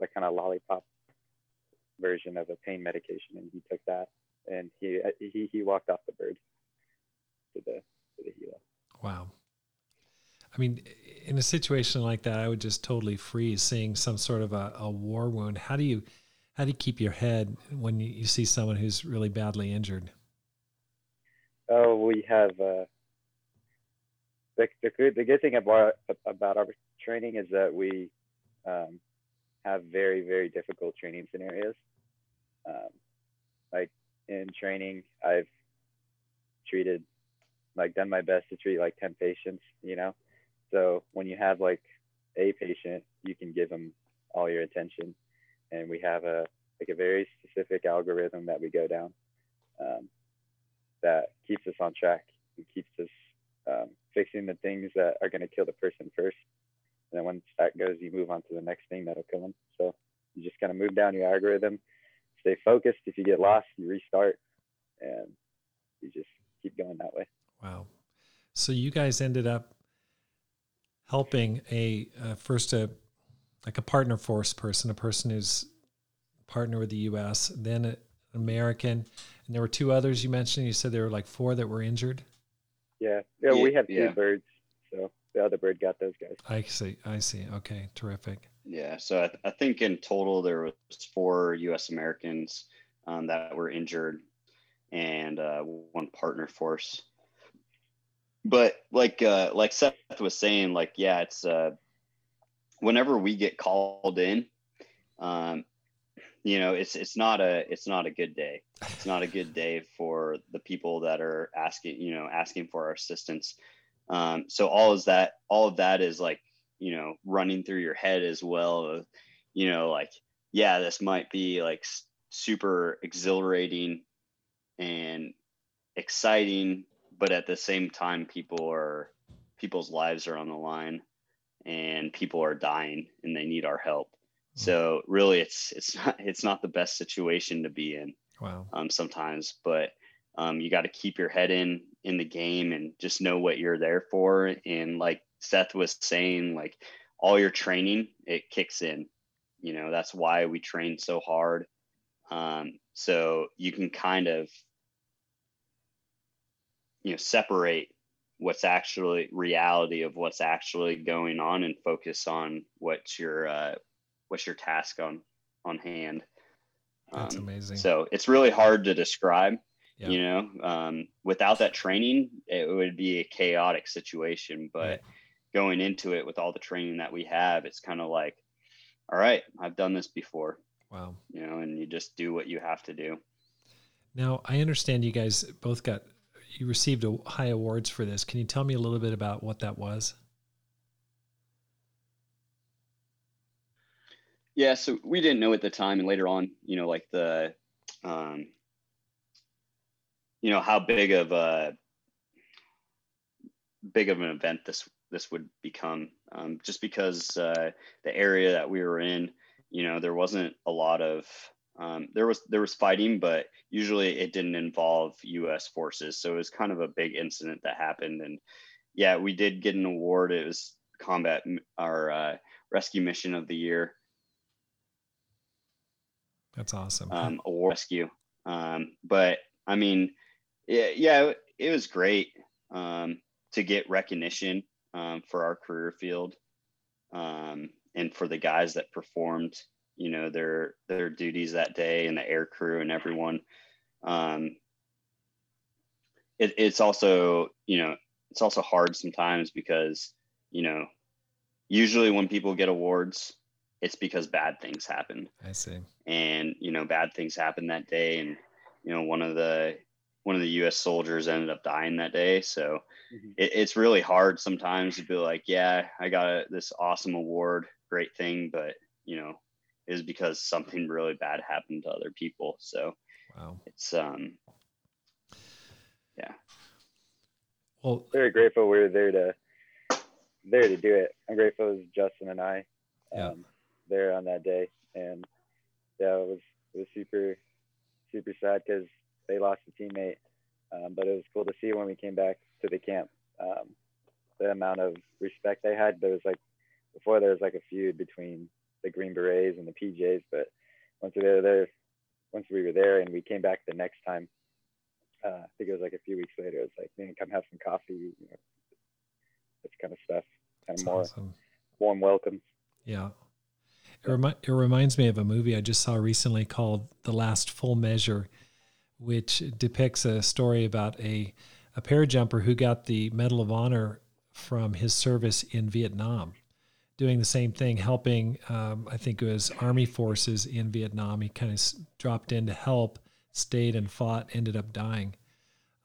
like kind of lollipop version of a pain medication, and he took that, and he he he walked off the bird to the to the helo. Wow. I mean, in a situation like that, I would just totally freeze seeing some sort of a, a war wound. How do you how do you keep your head when you, you see someone who's really badly injured? Oh, we have uh, the, the good the good thing about about our training is that we um, have very very difficult training scenarios. Um, like in training, I've treated like done my best to treat like 10 patients, you know. So when you have like a patient, you can give them all your attention, and we have a like a very specific algorithm that we go down um, that keeps us on track and keeps us um, fixing the things that are going to kill the person first. And then once that goes, you move on to the next thing that'll kill them. So you just kind of move down your algorithm, stay focused. If you get lost, you restart, and you just keep going that way. Wow. So you guys ended up helping a uh, first a like a partner force person, a person who's partner with the U.S., then an American, and there were two others you mentioned. You said there were like four that were injured. Yeah, yeah, we have two yeah. birds, so the other bird got those guys. I see. I see. Okay, terrific. Yeah, so I, th- I think in total there was four U.S. Americans um, that were injured, and uh, one partner force. But like uh, like Seth was saying, like yeah, it's uh, whenever we get called in, um, you know it's it's not a it's not a good day. It's not a good day for the people that are asking you know asking for our assistance. Um, so all is that all of that is like you know running through your head as well you know like yeah this might be like super exhilarating and exciting but at the same time people are people's lives are on the line and people are dying and they need our help so really, it's it's not it's not the best situation to be in. Wow. Um, sometimes, but um, you got to keep your head in in the game and just know what you're there for. And like Seth was saying, like all your training, it kicks in. You know, that's why we train so hard. Um, so you can kind of, you know, separate what's actually reality of what's actually going on and focus on what's your uh, what's your task on on hand. That's um, amazing. so it's really hard to describe yeah. you know um, without that training it would be a chaotic situation but right. going into it with all the training that we have it's kind of like all right i've done this before. Wow. You know and you just do what you have to do. Now i understand you guys both got you received a high awards for this. Can you tell me a little bit about what that was? Yeah, so we didn't know at the time, and later on, you know, like the, um, you know, how big of a big of an event this this would become, um, just because uh, the area that we were in, you know, there wasn't a lot of um, there was there was fighting, but usually it didn't involve U.S. forces, so it was kind of a big incident that happened, and yeah, we did get an award. It was combat our uh, rescue mission of the year that's awesome. Um, rescue. Um, but I mean, yeah, yeah, it was great um, to get recognition um, for our career field um, and for the guys that performed, you know, their their duties that day and the air crew and everyone. Um, it, it's also, you know, it's also hard sometimes because, you know, usually when people get awards, it's because bad things happen. I see. And you know, bad things happened that day, and you know, one of the one of the U.S. soldiers ended up dying that day. So mm-hmm. it, it's really hard sometimes to be like, yeah, I got a, this awesome award, great thing, but you know, is because something really bad happened to other people. So wow, it's um, yeah. Well, very grateful we were there to there to do it. I'm grateful it was Justin and I. Um, yeah there on that day, and yeah, it was it was super super sad because they lost a teammate. Um, but it was cool to see when we came back to the camp um, the amount of respect they had. There was like before there was like a feud between the Green Berets and the PJs, but once we were there, once we were there and we came back the next time, uh, I think it was like a few weeks later. It was like, man, come have some coffee, you know, this kind of stuff, kind of more awesome. warm welcome. Yeah, it, remi- it reminds me of a movie I just saw recently called The Last Full Measure, which depicts a story about a, a parajumper who got the Medal of Honor from his service in Vietnam, doing the same thing, helping, um, I think it was Army forces in Vietnam. He kind of dropped in to help, stayed and fought, ended up dying.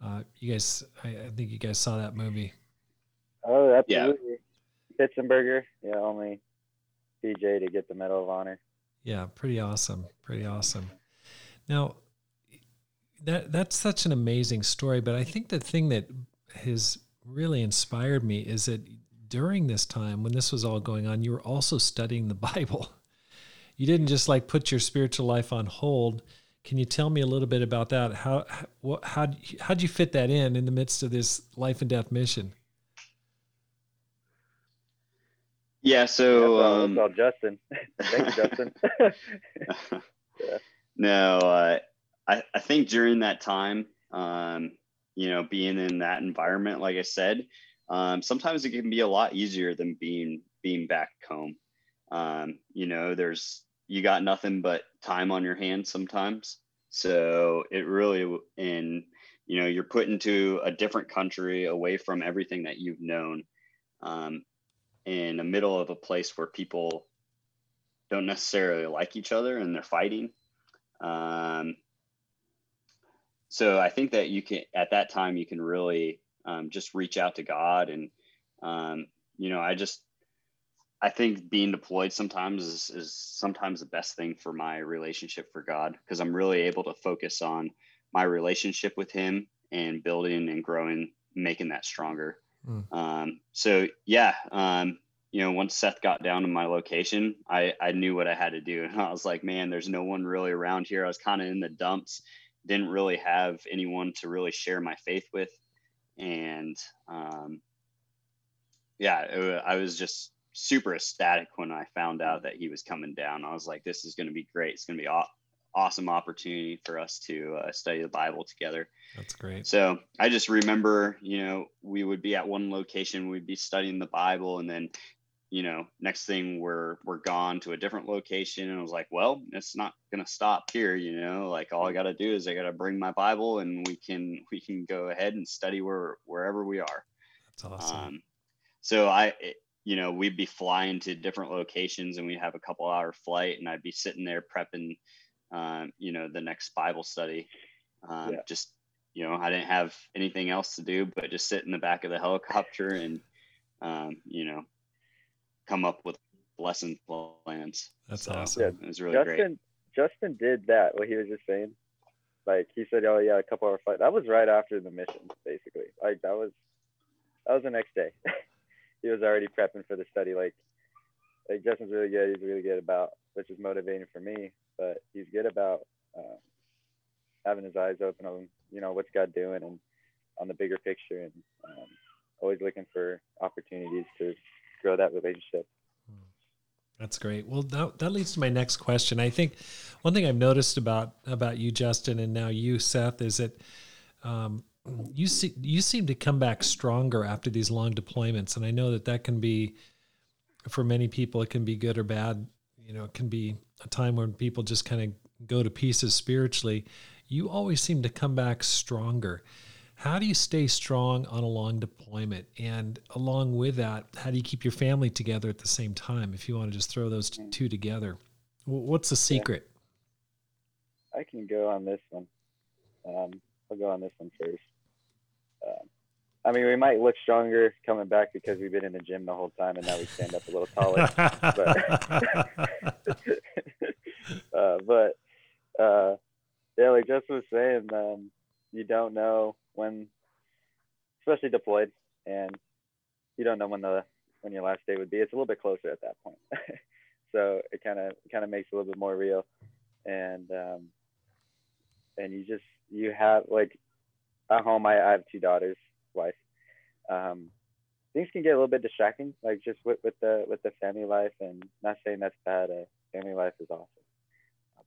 Uh, you guys, I, I, think you guys saw that movie. Oh, absolutely. Yeah. Pitsenberger, yeah, only PJ to get the Medal of Honor. Yeah, pretty awesome. Pretty awesome. Now, that that's such an amazing story, but I think the thing that has really inspired me is that during this time when this was all going on, you were also studying the Bible. You didn't just like put your spiritual life on hold. Can you tell me a little bit about that? How how how how'd you fit that in in the midst of this life and death mission? Yeah, so yeah, um, all Justin. Thanks, Justin. yeah. No, uh, I I think during that time, um, you know, being in that environment, like I said, um, sometimes it can be a lot easier than being being back home. Um, you know, there's you got nothing but time on your hands sometimes. So it really in you know you're put into a different country away from everything that you've known. Um, in the middle of a place where people don't necessarily like each other and they're fighting. Um, so I think that you can, at that time, you can really um, just reach out to God. And, um, you know, I just, I think being deployed sometimes is, is sometimes the best thing for my relationship for God because I'm really able to focus on my relationship with Him and building and growing, making that stronger. Mm. Um, so yeah, um, you know, once Seth got down to my location, I, I knew what I had to do. And I was like, man, there's no one really around here. I was kind of in the dumps, didn't really have anyone to really share my faith with. And um, yeah, it, I was just super ecstatic when I found out that he was coming down. I was like, this is going to be great. It's going to be awesome opportunity for us to uh, study the Bible together. That's great. So I just remember, you know, we would be at one location, we'd be studying the Bible, and then, you know, next thing we're we're gone to a different location, and I was like, well, it's not gonna stop here, you know. Like all I got to do is I got to bring my Bible, and we can we can go ahead and study where wherever we are. That's awesome. Um, so I. It, you know, we'd be flying to different locations and we'd have a couple hour flight and I'd be sitting there prepping um, you know, the next Bible study. Um, yeah. Just you know, I didn't have anything else to do but just sit in the back of the helicopter and, um, you know, come up with lesson plans. That's So, awesome. Yeah, It was really Justin great. Justin did that. What he was just saying, like he said, oh yeah, a couple hour flight. That was right after the mission, basically. Like that was that was the next day. he was already prepping for the study. Like like Justin's really good. He's really good about, which is motivating for me. But he's good about uh, having his eyes open on you know what's God doing and on the bigger picture and um, always looking for opportunities to grow that relationship. That's great. Well, that, that leads to my next question. I think one thing I've noticed about about you, Justin, and now you, Seth, is that um, you see you seem to come back stronger after these long deployments, and I know that that can be for many people it can be good or bad. You know, it can be a time when people just kind of go to pieces spiritually. You always seem to come back stronger. How do you stay strong on a long deployment? And along with that, how do you keep your family together at the same time? If you want to just throw those t- two together, what's the secret? I can go on this one. Um, I'll go on this one first. Um, I mean, we might look stronger coming back because we've been in the gym the whole time, and now we stand up a little taller. uh, but uh, yeah, like Justin was saying, um, you don't know when, especially deployed, and you don't know when the when your last day would be. It's a little bit closer at that point, so it kind of kind of makes it a little bit more real, and um, and you just you have like at home. I, I have two daughters, wife. Um, things can get a little bit distracting, like just with, with the with the family life, and not saying that's bad. Uh, family life is awesome,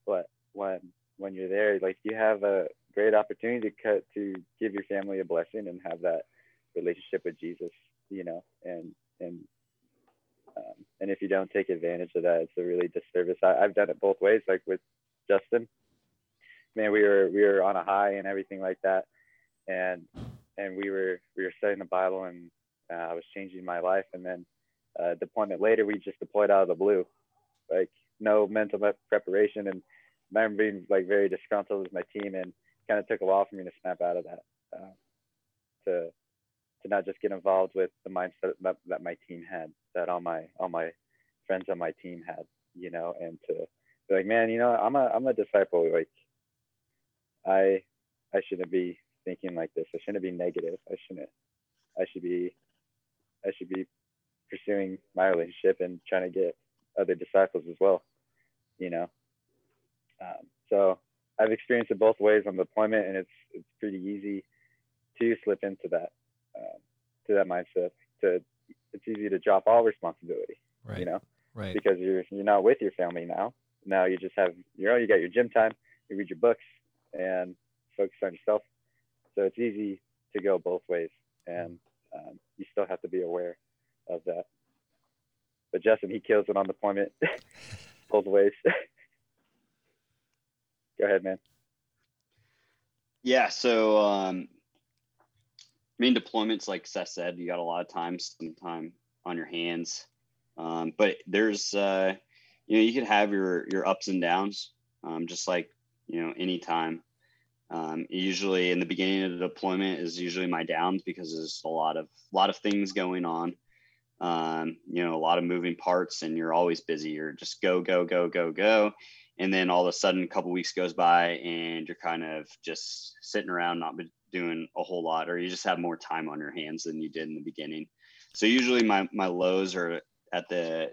but when when you're there, like you have a great opportunity to cut to give your family a blessing and have that relationship with Jesus, you know, and and um, and if you don't take advantage of that, it's a really disservice. I, I've done it both ways, like with Justin. Man, we were we were on a high and everything like that, and and we were we were studying the Bible and uh, I was changing my life, and then uh, deployment later, we just deployed out of the blue, like no mental preparation, and I remember being like very disgruntled with my team, and kind of took a while for me to snap out of that, uh, to to not just get involved with the mindset that, that my team had, that all my all my friends on my team had, you know, and to be like, man, you know, I'm a I'm a disciple, like I I shouldn't be thinking like this. I shouldn't be negative. I shouldn't. I should be. I should be pursuing my relationship and trying to get other disciples as well. You know. Um, so I've experienced it both ways on deployment, and it's it's pretty easy to slip into that um, to that mindset. To it's easy to drop all responsibility. right. You know Right. because you're you're not with your family now. Now you just have you know you got your gym time, you read your books, and focus on yourself. So it's easy to go both ways, and um, you still have to be aware of that. But Justin, he kills it on deployment both ways. go ahead, man. Yeah. So, um, I mean, deployments, like Seth said, you got a lot of time, some time on your hands. Um, but there's, uh, you know, you could have your your ups and downs, um, just like you know, any time. Um, usually, in the beginning of the deployment is usually my downs because there's a lot of lot of things going on. Um, you know, a lot of moving parts, and you're always busy. You're just go, go, go, go, go and then all of a sudden a couple weeks goes by and you're kind of just sitting around not doing a whole lot or you just have more time on your hands than you did in the beginning. So usually my my lows are at the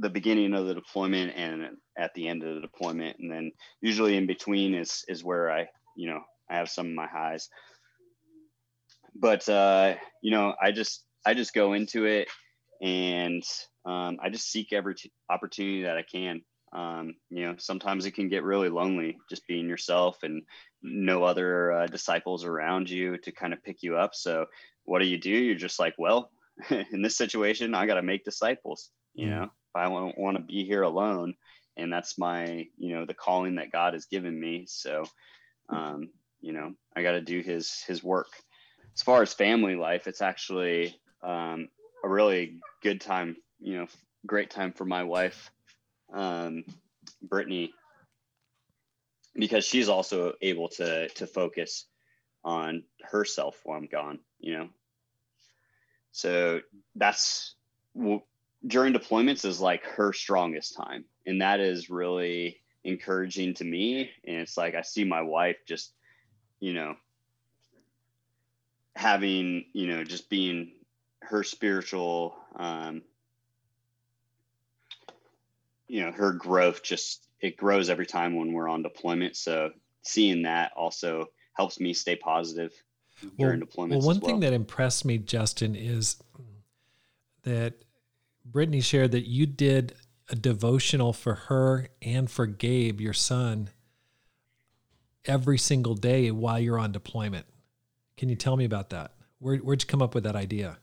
the beginning of the deployment and at the end of the deployment. And then usually in between is is where i you know i have some of my highs. But uh you know i just i just go into it and um, i just seek every t- opportunity that i can um, you know sometimes it can get really lonely just being yourself and no other uh, disciples around you to kind of pick you up. So what do you do? You're just like well in this situation i got to make disciples. You Mhm. know if i don't want to be here alone and that's my you know the calling that god has given me. So um, you know i got to do his his work. As far as family life it's actually um, a really good time you know great time for my wife um, Brittany, because she's also able to to focus on herself while I'm gone, you know? So that's well, during deployments is like her strongest time. And that is really encouraging to me. And it's like, I see my wife just, you know, having, you know, just being her spiritual, um, you know, her growth just, it grows every time when we're on deployment. So seeing that also helps me stay positive during well, deployments. Well, one well. thing that impressed me, Justin, is that Brittany shared that you did a devotional for her and for Gabe, your son, every single day while you're on deployment. Can you tell me about that? Where, where'd you come up with that idea?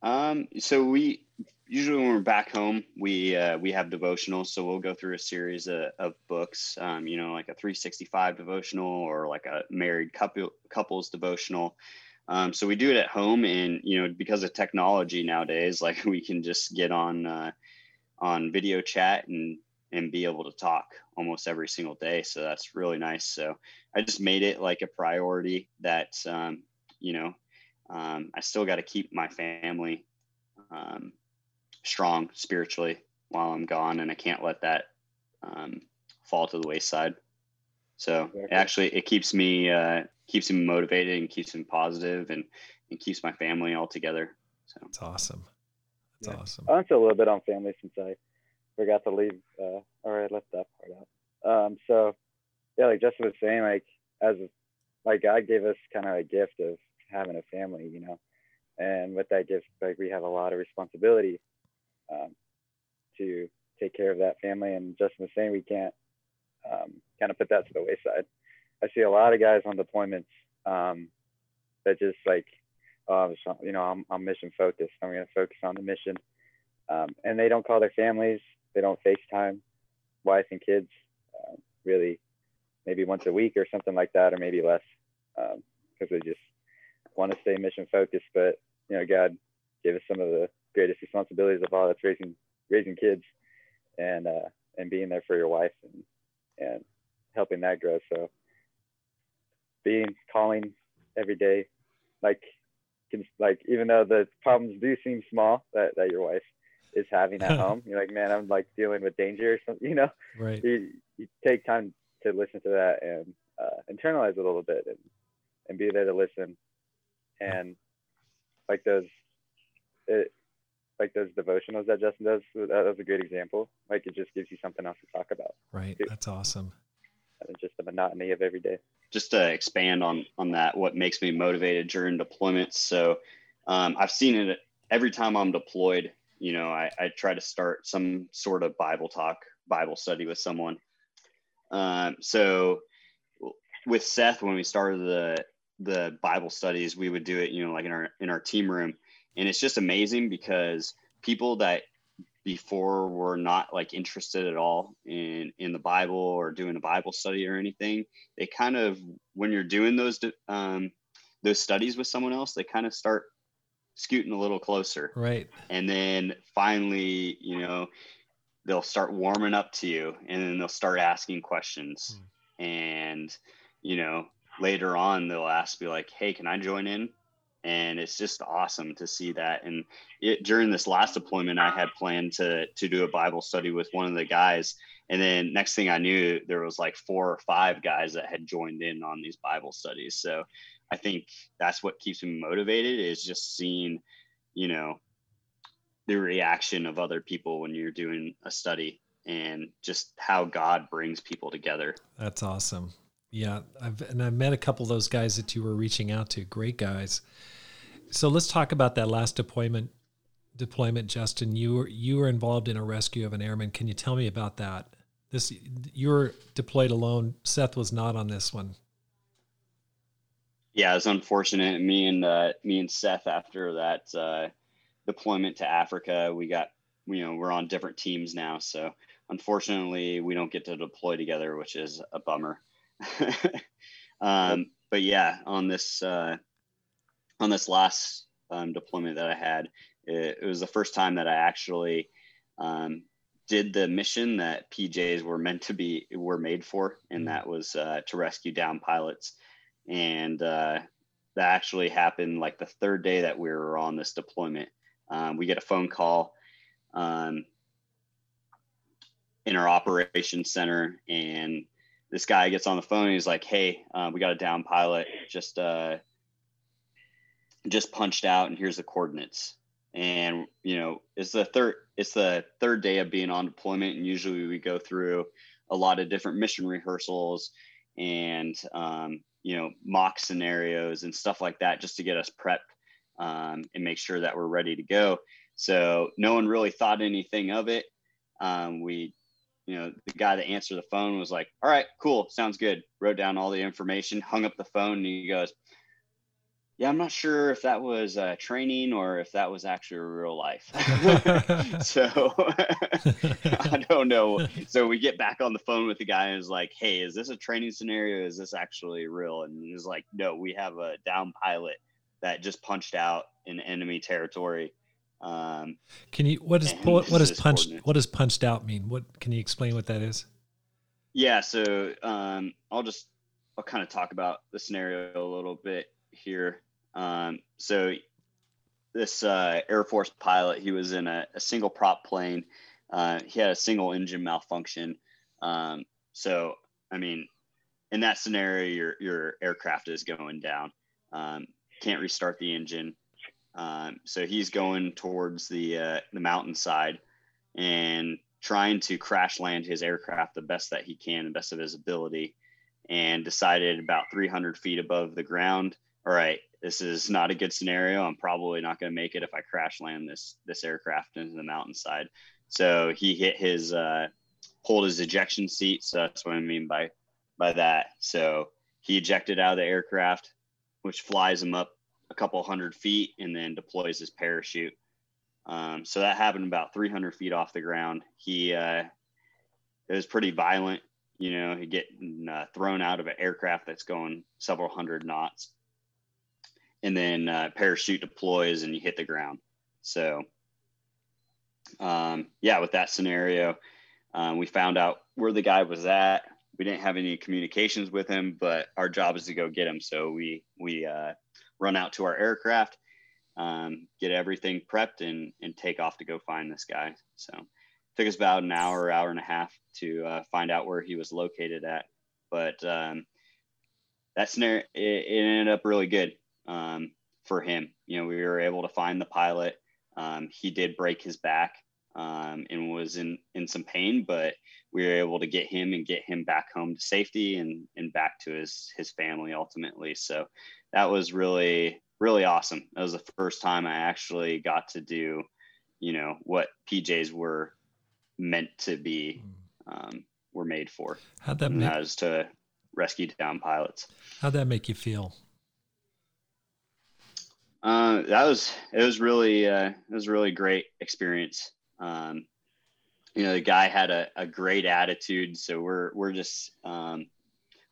Um, so we usually when we're back home, we uh, we have devotionals. So we'll go through a series of, of books, um, you know, like a 365 devotional or like a married couple couples devotional. Um, so we do it at home, and you know, because of technology nowadays, like we can just get on uh, on video chat and and be able to talk almost every single day. So that's really nice. So I just made it like a priority that um, you know um, I still got to keep my family um, strong spiritually while I'm gone, and I can't let that um, fall to the wayside. So exactly. actually, it keeps me uh, keeps me motivated and keeps me positive and and keeps my family all together. So it's awesome. That's yeah. awesome. I went to a little bit on family since I forgot to leave, uh, or I left that part out. Um, so yeah, like Justin was saying, like as like God gave us kind of a gift of having a family, you know, and with that gift, like we have a lot of responsibility um, to take care of that family. And Justin was saying, we can't um, kind of put that to the wayside. I see a lot of guys on deployments um, that just like, oh, you know, I'm, I'm mission focused. I'm going to focus on the mission. Um, and they don't call their families. They don't FaceTime wife and kids uh, really maybe once a week or something like that, or maybe less because um, they just want to stay mission focused. But, you know, God gave us some of the greatest responsibilities of all that's raising, raising kids and, uh, and being there for your wife and, and helping that grow. So being calling every day, like can like even though the problems do seem small that, that your wife is having at home, you're like, man, I'm like dealing with danger or something, you know. Right. You, you take time to listen to that and uh, internalize it a little bit and and be there to listen and like those it, like those devotionals that Justin does that was a great example. Like it just gives you something else to talk about. Right. Too. that's awesome. And just the monotony of every day. Just to expand on on that what makes me motivated during deployments. So um, i've seen it every time i'm deployed you know I, I try to start some sort of bible talk bible study with someone. Um, so with seth when we started the the bible studies we would do it you know like in our in our team room and it's just amazing because people that before were not like interested at all in in the bible or doing a bible study or anything they kind of when you're doing those um those studies with someone else they kind of start scooting a little closer. Right. And then finally you know they'll start warming up to you and then they'll start asking questions. Mm. and you know later on they'll ask me like hey can i join in and it's just awesome to see that. And it, during this last deployment i had planned to to do a bible study with one of the guys. And then next thing i knew there was like four or five guys that had joined in on these bible studies. So i think that's what keeps me motivated is just seeing you know the reaction of other people when you're doing a study and just how god brings people together. That's awesome yeah, I've and I've met a couple of those guys that you were reaching out to. Great guys. So let's talk about that last deployment. Deployment, Justin. You were you were involved in a rescue of an airman. Can you tell me about that? This you were deployed alone. Seth was not on this one. Yeah, it's unfortunate. Me and uh, me and Seth after that uh, deployment to Africa, we got you know we're on different teams now. So unfortunately, we don't get to deploy together, which is a bummer. um, but yeah, on this uh, on this last um, deployment that I had, it, it, was the first time that I actually um, did the mission that PJs were meant to be were made for, and that was uh, to rescue down pilots. And uh, that actually happened like the third day that we were on this deployment. Um, we get a phone call um, in our operations center, and this guy gets on the phone. He's like, "Hey, uh, we got a down pilot. Just uh, just punched out, and here's the coordinates." and you know it's the third it's the third day of being on deployment and usually we go through a lot of different mission rehearsals and um, you know mock scenarios and stuff like that just to get us prepped um, and make sure that we're ready to go so no one really thought anything of it um, we you know the guy that answered the phone was like all right cool sounds good wrote down all the information hung up the phone and he goes yeah, I'm not sure if that was uh, training or if that was actually real life. so I don't know. So we get back on the phone with the guy and is like, "Hey, is this a training scenario? Is this actually real?" And he's like, "No, we have a down pilot that just punched out in enemy territory." Um, can you what is what, what is punched what does punched out mean? What can you explain what that is? Yeah, so um, I'll just I'll kind of talk about the scenario a little bit here. Um, so this uh, Air Force pilot, he was in a, a single prop plane. Uh, he had a single engine malfunction. Um, so, I mean, in that scenario, your your aircraft is going down. Um, can't restart the engine. Um, so he's going towards the uh, the mountainside and trying to crash land his aircraft the best that he can, the best of his ability, and decided about 300 feet above the ground. All right, this is not a good scenario. I'm probably not going to make it if I crash land this this aircraft into the mountainside. So he hit his uh, pulled his ejection seat. So that's what I mean by by that. So he ejected out of the aircraft, which flies him up a couple hundred feet and then deploys his parachute. Um, so that happened about 300 feet off the ground. He uh, it was pretty violent. You know, he get uh, thrown out of an aircraft that's going several hundred knots and then uh, parachute deploys and you hit the ground. So, um, yeah, with that scenario, um, we found out where the guy was at. We didn't have any communications with him, but our job is to go get him. So we we uh, run out to our aircraft, um, get everything prepped, and and take off to go find this guy. So took us about an hour, hour and a half to uh, find out where he was located at. But um, that scenario it, it ended up really good um, for him. You know, we were able to find the pilot. Um, he did break his back um, and was in in some pain, but we were able to get him and get him back home to safety and and back to his his family ultimately. So that was really really awesome. That was the first time I actually got to do, you know, what PJs were meant to be, um, were made for. How'd that make? That was to rescue down pilots. How'd that make you feel? Uh, that was it was really uh, it was a really great experience. Um, you know, the guy had a, a great attitude, so we're we're just um,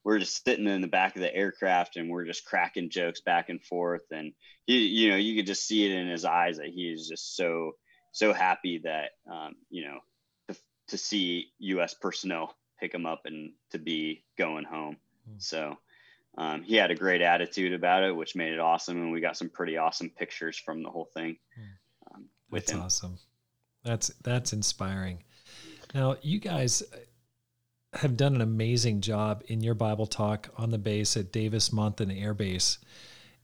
we're just sitting in the back of the aircraft and we're just cracking jokes back and forth, and he, you know, you could just see it in his eyes that he is just so so happy that um, you know to, to see U.S. personnel pick him up and to be going home. Mm. So um, he had a great attitude about it, which made it awesome. And we got some pretty awesome pictures from the whole thing. Hmm. Um, with that's him. awesome. That's that's inspiring. Now, you guys have done an amazing job in your Bible talk on the base at Davis Monthan Air Base.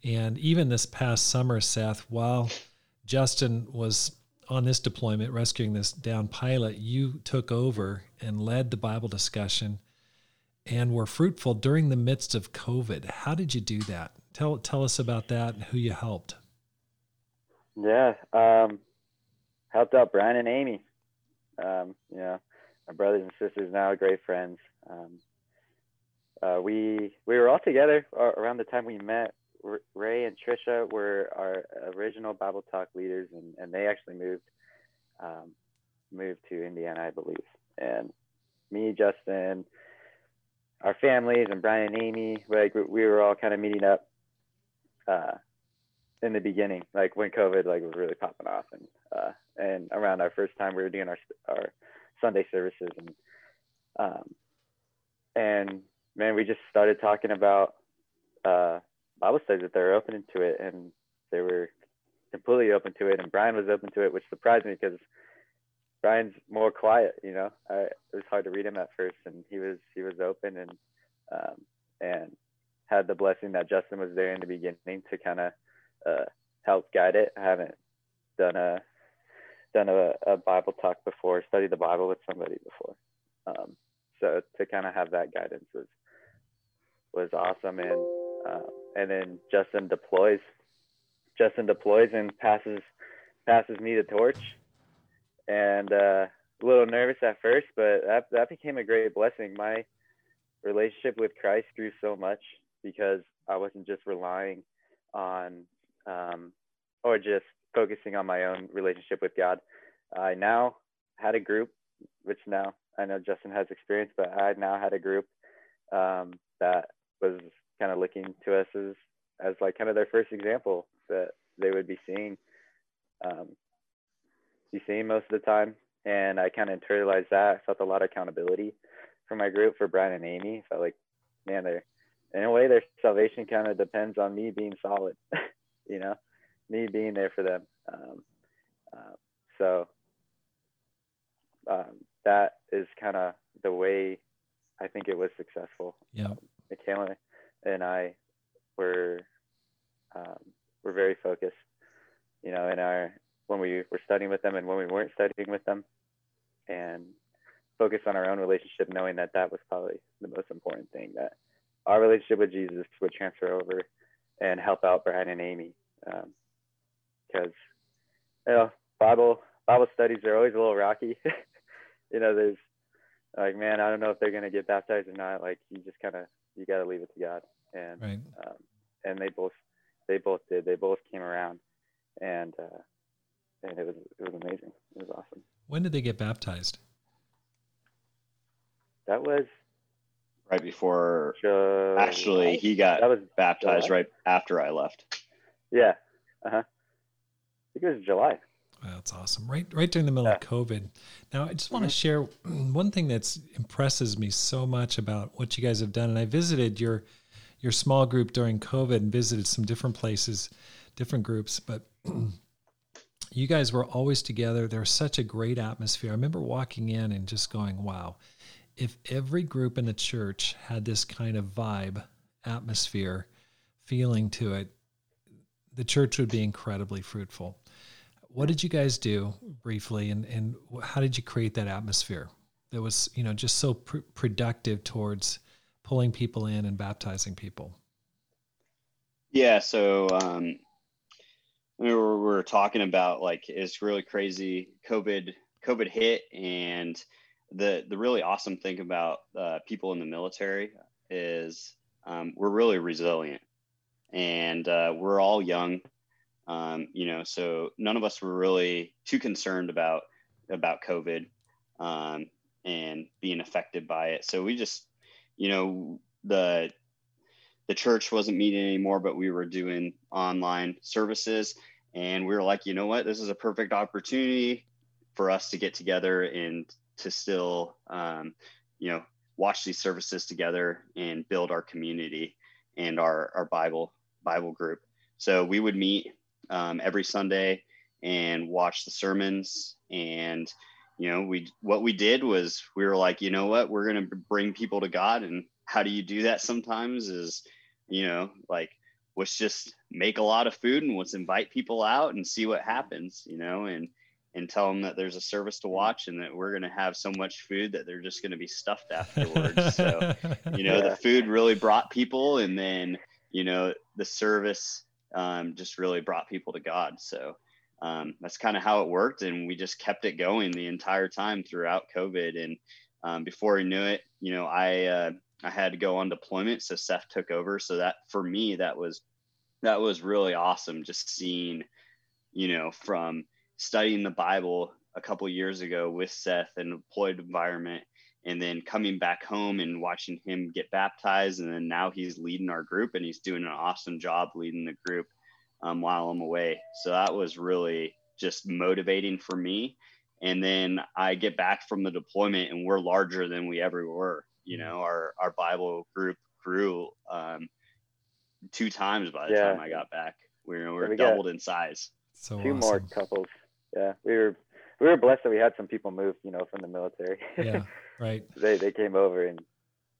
And even this past summer, Seth, while Justin was on this deployment rescuing this down pilot, you took over and led the Bible discussion and were fruitful during the midst of COVID. How did you do that? Tell tell us about that and who you helped. Yeah, um, helped out Brian and Amy. Um, know, our brothers and sisters now, great friends. Um, uh, we we were all together around the time we met. Ray and Trisha were our original Bible Talk leaders, and, and they actually moved um, moved to Indiana, I believe. And me, Justin, our families and Brian and Amy, like we were all kind of meeting up uh, in the beginning, like when COVID like was really popping off, and uh, and around our first time we were doing our our Sunday services and um, and man, we just started talking about uh, Bible studies that they're open to it, and they were completely open to it, and Brian was open to it, which surprised me because Brian's more quiet. You know, I, it was hard to read him at first, and he was he was open and um, and had the blessing that Justin was there in the beginning to kind of uh, help guide it. I haven't done a done a, a Bible talk before, studied the Bible with somebody before. Um, so to kind of have that guidance was was awesome. And uh, and then Justin deploys Justin deploys and passes passes me the torch. And uh, a little nervous at first but that that became a great blessing. My relationship with Christ grew so much because I wasn't just relying on um, or just focusing on my own relationship with God I now had a group which now I know Justin has experience, but I now had a group um, that was kind of looking to us as as like kind of their first example that they would be seeing um, be seeing most of the time. And I kind of internalized that. I felt a lot of accountability for my group, for Brian and Amy. Felt like, man, they're in a way their salvation kind of depends on me being solid, you know, me being there for them. Um, uh, so um, that is kind of the way I think it was successful. Yeah. Um, Michaela and I were um, were very focused, you know, in our when we were studying with them and when we weren't studying with them, and focused on our own relationship, knowing that that was probably the most important thing that our relationship with Jesus would transfer over and help out Brian and Amy, because you know Bible Bible studies are always a little rocky. you know, there's like, man, I don't know if they're gonna get baptized or not. Like, you just kind of you got to leave it to God. And right. um, and they both they both did. They both came around, and uh, and it was it was amazing. It was awesome. When did they get baptized? That was right before. July. Actually, he got that was baptized July? right after I left. Yeah. Uh huh. Think it was July. That's awesome. Right, right during the middle Yeah. of COVID. Now, I just want to Mhm. share one thing that impresses me so much about what you guys have done. And I visited your your small group during COVID and visited some different places, different groups, but you guys were always together. There was such a great atmosphere. I remember walking in and just going, "Wow, if every group in the church had this kind of vibe, atmosphere, feeling to it, the church would be incredibly fruitful." What did you guys do briefly and, and how did you create that atmosphere that was you know just so pr- productive towards pulling people in and baptizing people Yeah, so um, we were, we were talking about like it's really crazy. COVID COVID hit, and the the really awesome thing about uh, people in the military is um, we're really resilient, and uh, we're all young. Um, you know, so none of us were really too concerned about about COVID um, and being affected by it. So we just, you know, the the church wasn't meeting anymore, but we were doing online services. And we were like, you know what? This is a perfect opportunity for us to get together and to still, um, you know, watch these services together and build our community and our, our Bible Bible group. So we would meet um, every Sunday and watch the sermons. And you know, we what we did was we were like, you know what? We're going to bring people to God, and how do you do that? Sometimes is you know like let's just make a lot of food and let's invite people out and see what happens you know and and tell them that there's a service to watch and that we're going to have so much food that they're just going to be stuffed afterwards so you know Yeah. the food really brought people and then you know the service um, just really brought people to god. So um, that's kind of how it worked and we just kept it going the entire time throughout covid. And um, before we knew it you know i uh, i had to go on deployment so seth took over. So that for me that was that was really awesome just seeing you know from studying the bible a couple years ago with seth in a deployed environment and then coming back home and watching him get baptized and then now he's leading our group and he's doing an awesome job leading the group um, while i'm away so that was really just motivating for me and then I get back from the deployment and we're larger than we ever were. You know, our our Bible group grew um, two times by the Yeah. time I got back. We were, we were we doubled in size. So Two awesome. more couples. Yeah, we were we were blessed that we had some people move, you know, from the military. Yeah, right. they they came over and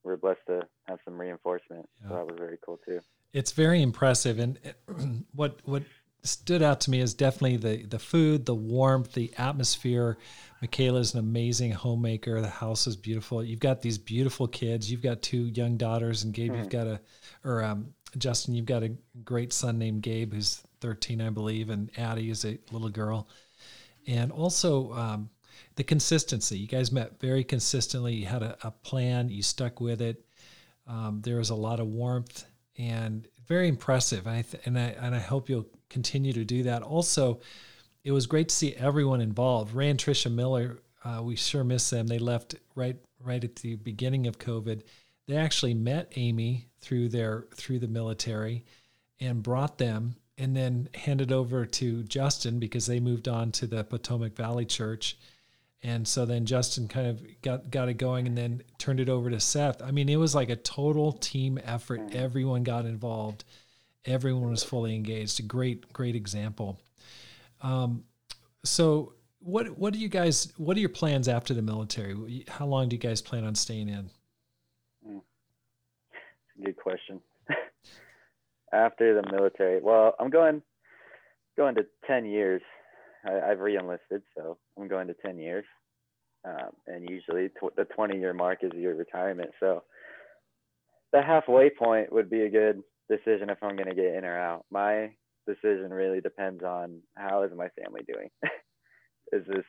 we are blessed to have some reinforcement. Yeah. So that was very cool too. It's very impressive, and what what stood out to me is definitely the the food, the warmth, the atmosphere. Michaela is an amazing homemaker. The house is beautiful. You've got these beautiful kids. You've got two young daughters, and Gabe, you've got a, or um, Justin, you've got a great son named Gabe who's 13, I believe, and Addie is a little girl. And also um, the consistency. You guys met very consistently. You had a, a plan. You stuck with it. Um, there was a lot of warmth and very impressive. And I th- and I and I hope you'll continue to do that. Also, it was great to see everyone involved. Ray and Trisha Miller, uh, we sure miss them. They left right right at the beginning of COVID. They actually met Amy through their through the military, and brought them, and then handed over to Justin because they moved on to the Potomac Valley Church. And so then Justin kind of got got it going and then turned it over to Seth. I mean, it was like a total team effort. Everyone got involved. Everyone was fully engaged. A great, great example. Um, so what what do you guys what are your plans after the military? How long do you guys plan on staying in? Good question. After the military, well, I'm going going to ten years. I, I've re-enlisted, so I'm going to ten years. Um, and usually, tw- the 20 year mark is your retirement. So the halfway point would be a good decision if I'm going to get in or out. My decision really depends on how is my family doing. is this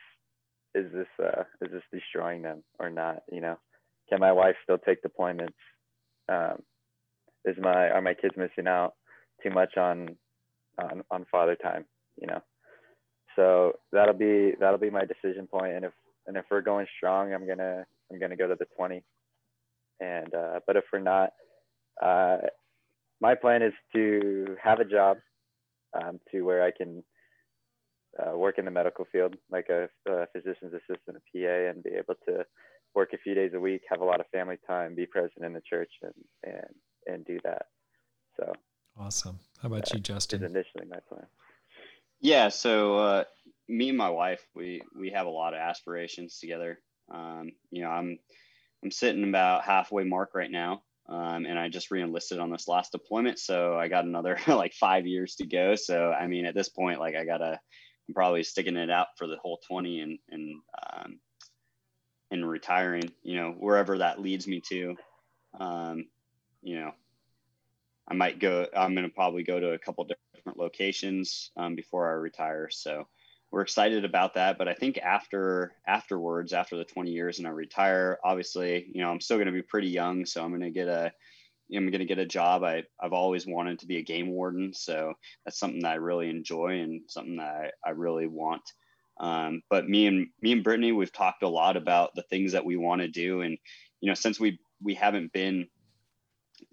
is this uh, is this destroying them or not? You know, can my wife still take deployments? Um, is my are my kids missing out too much on on on father time? You know, so that'll be that'll be my decision point. And if and if we're going strong, I'm gonna I'm gonna go to the 20. And uh, but if we're not, uh, my plan is to have a job um, to where I can uh, work in the medical field, like a, a physician's assistant, a PA, and be able to work a few days a week, have a lot of family time, be present in the church, and and and do that. So Awesome. How about you, Justin? is initially my plan. Yeah, so uh, me and my wife, we we have a lot of aspirations together. Um, you know, I'm I'm sitting about halfway mark right now, um, and I just reenlisted on this last deployment, so I got another like five years to go. So I mean, at this point, like I gotta, I'm probably sticking it out for the whole 20 and and um, and retiring. You know, wherever that leads me to. Um, you know, I might go. I'm gonna probably go to a couple different locations um, before I retire. So we're excited about that. But I think after afterwards, after the 20 years and I retire, obviously, you know, I'm still going to be pretty young, so I'm going to get a I'm going to get a job. I, I've always wanted to be a game warden. So that's something that I really enjoy and something that I, I really want. Um, but me and me and Brittany, we've talked a lot about the things that we want to do. And, you know, since we, we haven't been,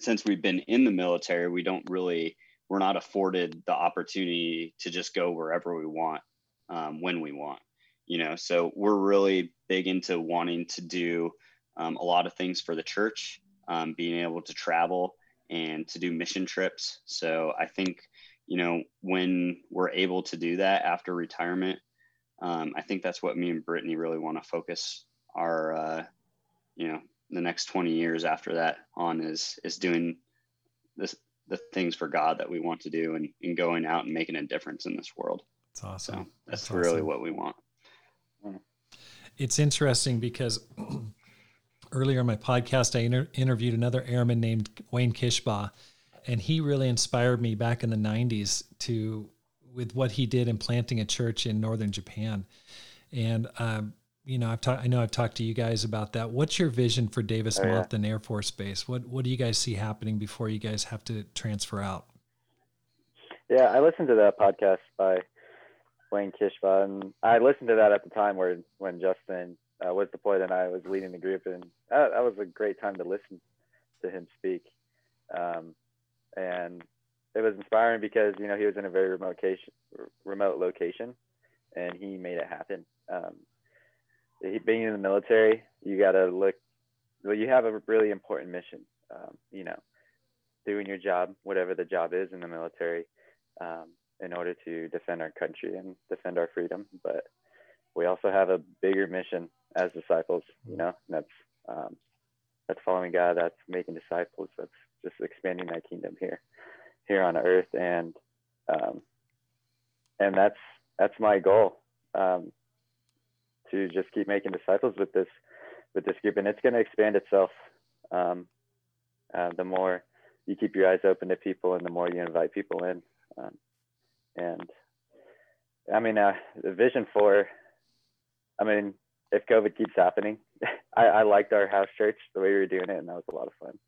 since we've been in the military, we don't really, we're not afforded the opportunity to just go wherever we want, um, when we want, you know, so we're really big into wanting to do um, a lot of things for the church um, being able to travel and to do mission trips. So I think, you know, when we're able to do that after retirement, um, I think that's what me and Brittany really want to focus our, uh, you know, the next 20 years after that on is, is doing this, the things for God that we want to do and, and going out and making a difference in this world. It's awesome. So that's, That's really awesome. what we want. It's interesting because earlier in my podcast, I inter- interviewed another airman named Wayne Kishbaugh, and he really inspired me back in the 90s to with what he did in planting a church in northern Japan. And um, you know, I've talked. I know I've talked to you guys about that. What's your vision for Davis Oh, yeah. Monthan Air Force Base? What What do you guys see happening before you guys have to transfer out? Yeah, I listened to that podcast by Wayne Kishbaugh, and I listened to that at the time where when Justin uh, was deployed and I was leading the group, and that, that was a great time to listen to him speak. Um, and it was inspiring because you know he was in a very remote location, remote location, and he made it happen. Um, being in the military, you got to look. Well, you have a really important mission. Um, you know, doing your job, whatever the job is in the military, um, in order to defend our country and defend our freedom. But we also have a bigger mission as disciples. You know, that's um, that's following God. That's making disciples. That's just expanding that kingdom here, here on earth, and um, and that's that's my goal. Um, to just keep making disciples with this with this group, and it's going to expand itself. Um, uh, the more you keep your eyes open to people, and the more you invite people in, um, and I mean, uh, the vision for, I mean, if COVID keeps happening, I, I liked our house church the way we were doing it, and that was a lot of fun.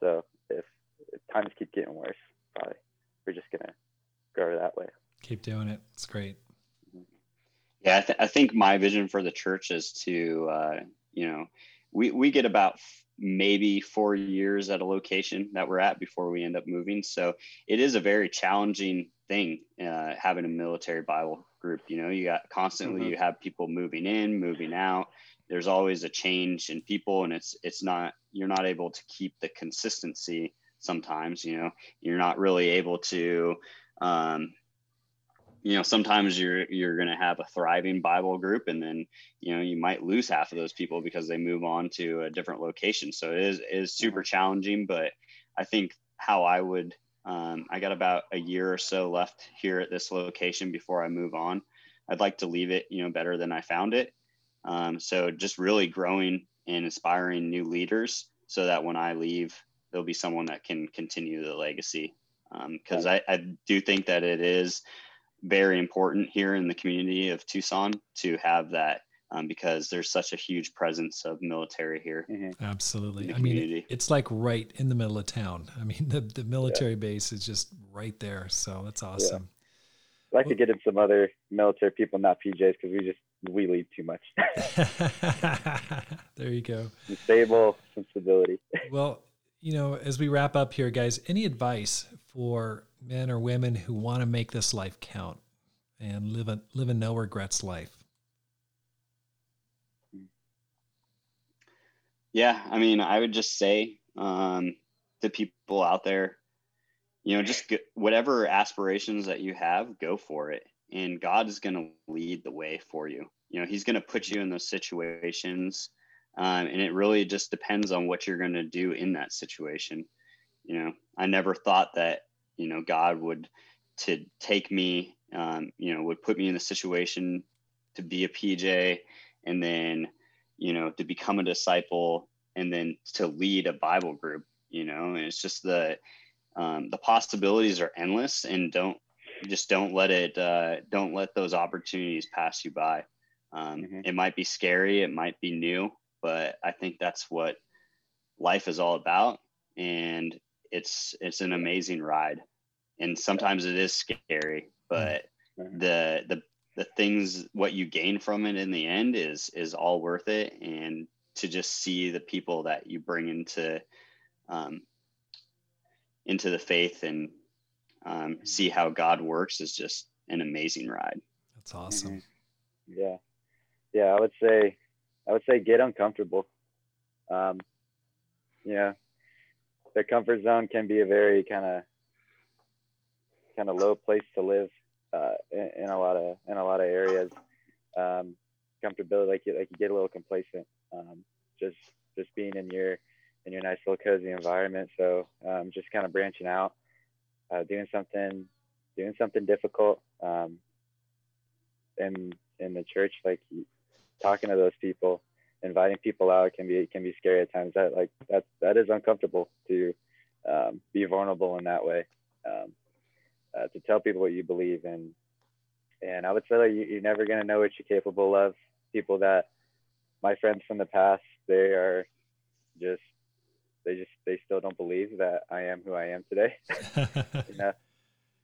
So if, if times keep getting worse, probably we're just gonna go that way. Keep doing it. It's great. Yeah, I, th- I think my vision for the church is to, uh, you know, we, we get about f- maybe four years at a location that we're at before we end up moving. So it is a very challenging thing uh, having a military Bible group. You know, you got constantly mm-hmm. you have people moving in, moving out. There's always a change in people, and it's it's not you're not able to keep the consistency. Sometimes, you know, you're not really able to um, you know sometimes you're you're going to have a thriving bible group and then you know you might lose half of those people because they move on to a different location. So it is it is super challenging but i think how i would um, i got about a year or so left here at this location before i move on. I'd like to leave it you know better than i found it. Um, so just really growing and inspiring new leaders so that when i leave there'll be someone that can continue the legacy. Because um, I, I do think that it is very important here in the community of Tucson to have that um, because there's such a huge presence of military here. Mm-hmm. Absolutely. I mean, it's like right in the middle of town. I mean, the, the military yeah. base is just right there. So that's awesome. Yeah. I'd like well, to get in some other military people, not PJs, because we just, we leave too much. there you go. Some stable, some stability. well, you know, as we wrap up here, guys, any advice for men or women who want to make this life count and live a live a no regrets life? Yeah, I mean, I would just say um, to people out there, you know, just get, whatever aspirations that you have, go for it, and God is going to lead the way for you. You know, He's going to put you in those situations, um, and it really just depends on what you're going to do in that situation. You know, I never thought that you know god would to take me um, you know would put me in the situation to be a pj and then you know to become a disciple and then to lead a bible group you know and it's just the um, the possibilities are endless and don't just don't let it uh, don't let those opportunities pass you by um, mm-hmm. it might be scary it might be new but i think that's what life is all about and it's it's an amazing ride. And sometimes it is scary but mm-hmm. the the the things what you gain from it in the end is is all worth it. And to just see the people that you bring into um, into the faith and um, see how god works is just an amazing ride. That's awesome. Mm-hmm. yeah. Yeah i would say i would say get uncomfortable. Um, yeah the comfort zone can be a very kind of kind of low place to live uh, in, in, a lot of in a lot of areas. Um, comfortability, like you like you get a little complacent, um, just just being in your in your nice little cozy environment. So um, just kind of branching out, uh, doing something doing something difficult. Um, in in the church, like talking to those people, inviting people out can be can be scary at times. That like that that is uncomfortable to um, be vulnerable in that way. Um, uh, to tell people what you believe in. And I would say that you, are never going to know what you're capable of. People that my friends from the past, they are just, they just, they still don't believe that I am who I am today. you know,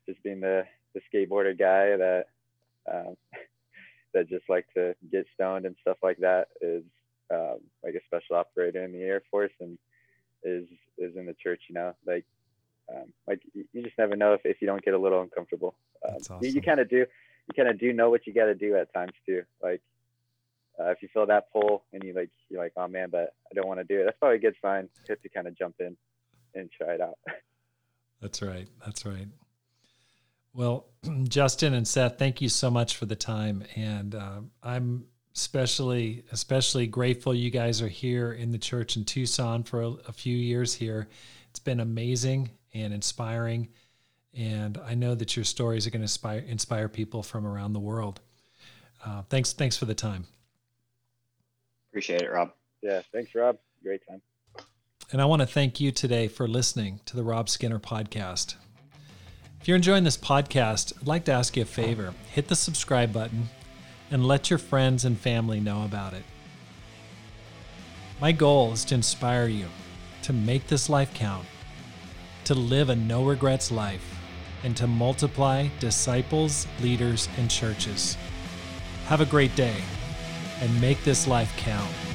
just being the, the skateboarder guy that, um, that just like to get stoned and stuff like that is um, like a special operator in the Air Force and is is in the church. You know, like um, like you just never know if, if you don't get a little uncomfortable. Um, awesome. You, you kind of do, you kind of do know what you got to do at times too. Like, uh, if you feel that pull and you like you're like, oh man, but I don't want to do it. That's probably a good sign. You have to kind of jump in and try it out. That's right. That's right. Well, Justin and Seth, thank you so much for the time, and uh, I'm especially especially grateful you guys are here in the church in Tucson for a, a few years here. It's been amazing and inspiring, and I know that your stories are going to inspire inspire people from around the world. Uh, thanks, thanks for the time. Appreciate it, Rob. Yeah, thanks, Rob. Great time. And I want to thank you today for listening to the Rob Skinner podcast. If you're enjoying this podcast, I'd like to ask you a favor hit the subscribe button and let your friends and family know about it. My goal is to inspire you to make this life count, to live a no regrets life, and to multiply disciples, leaders, and churches. Have a great day and make this life count.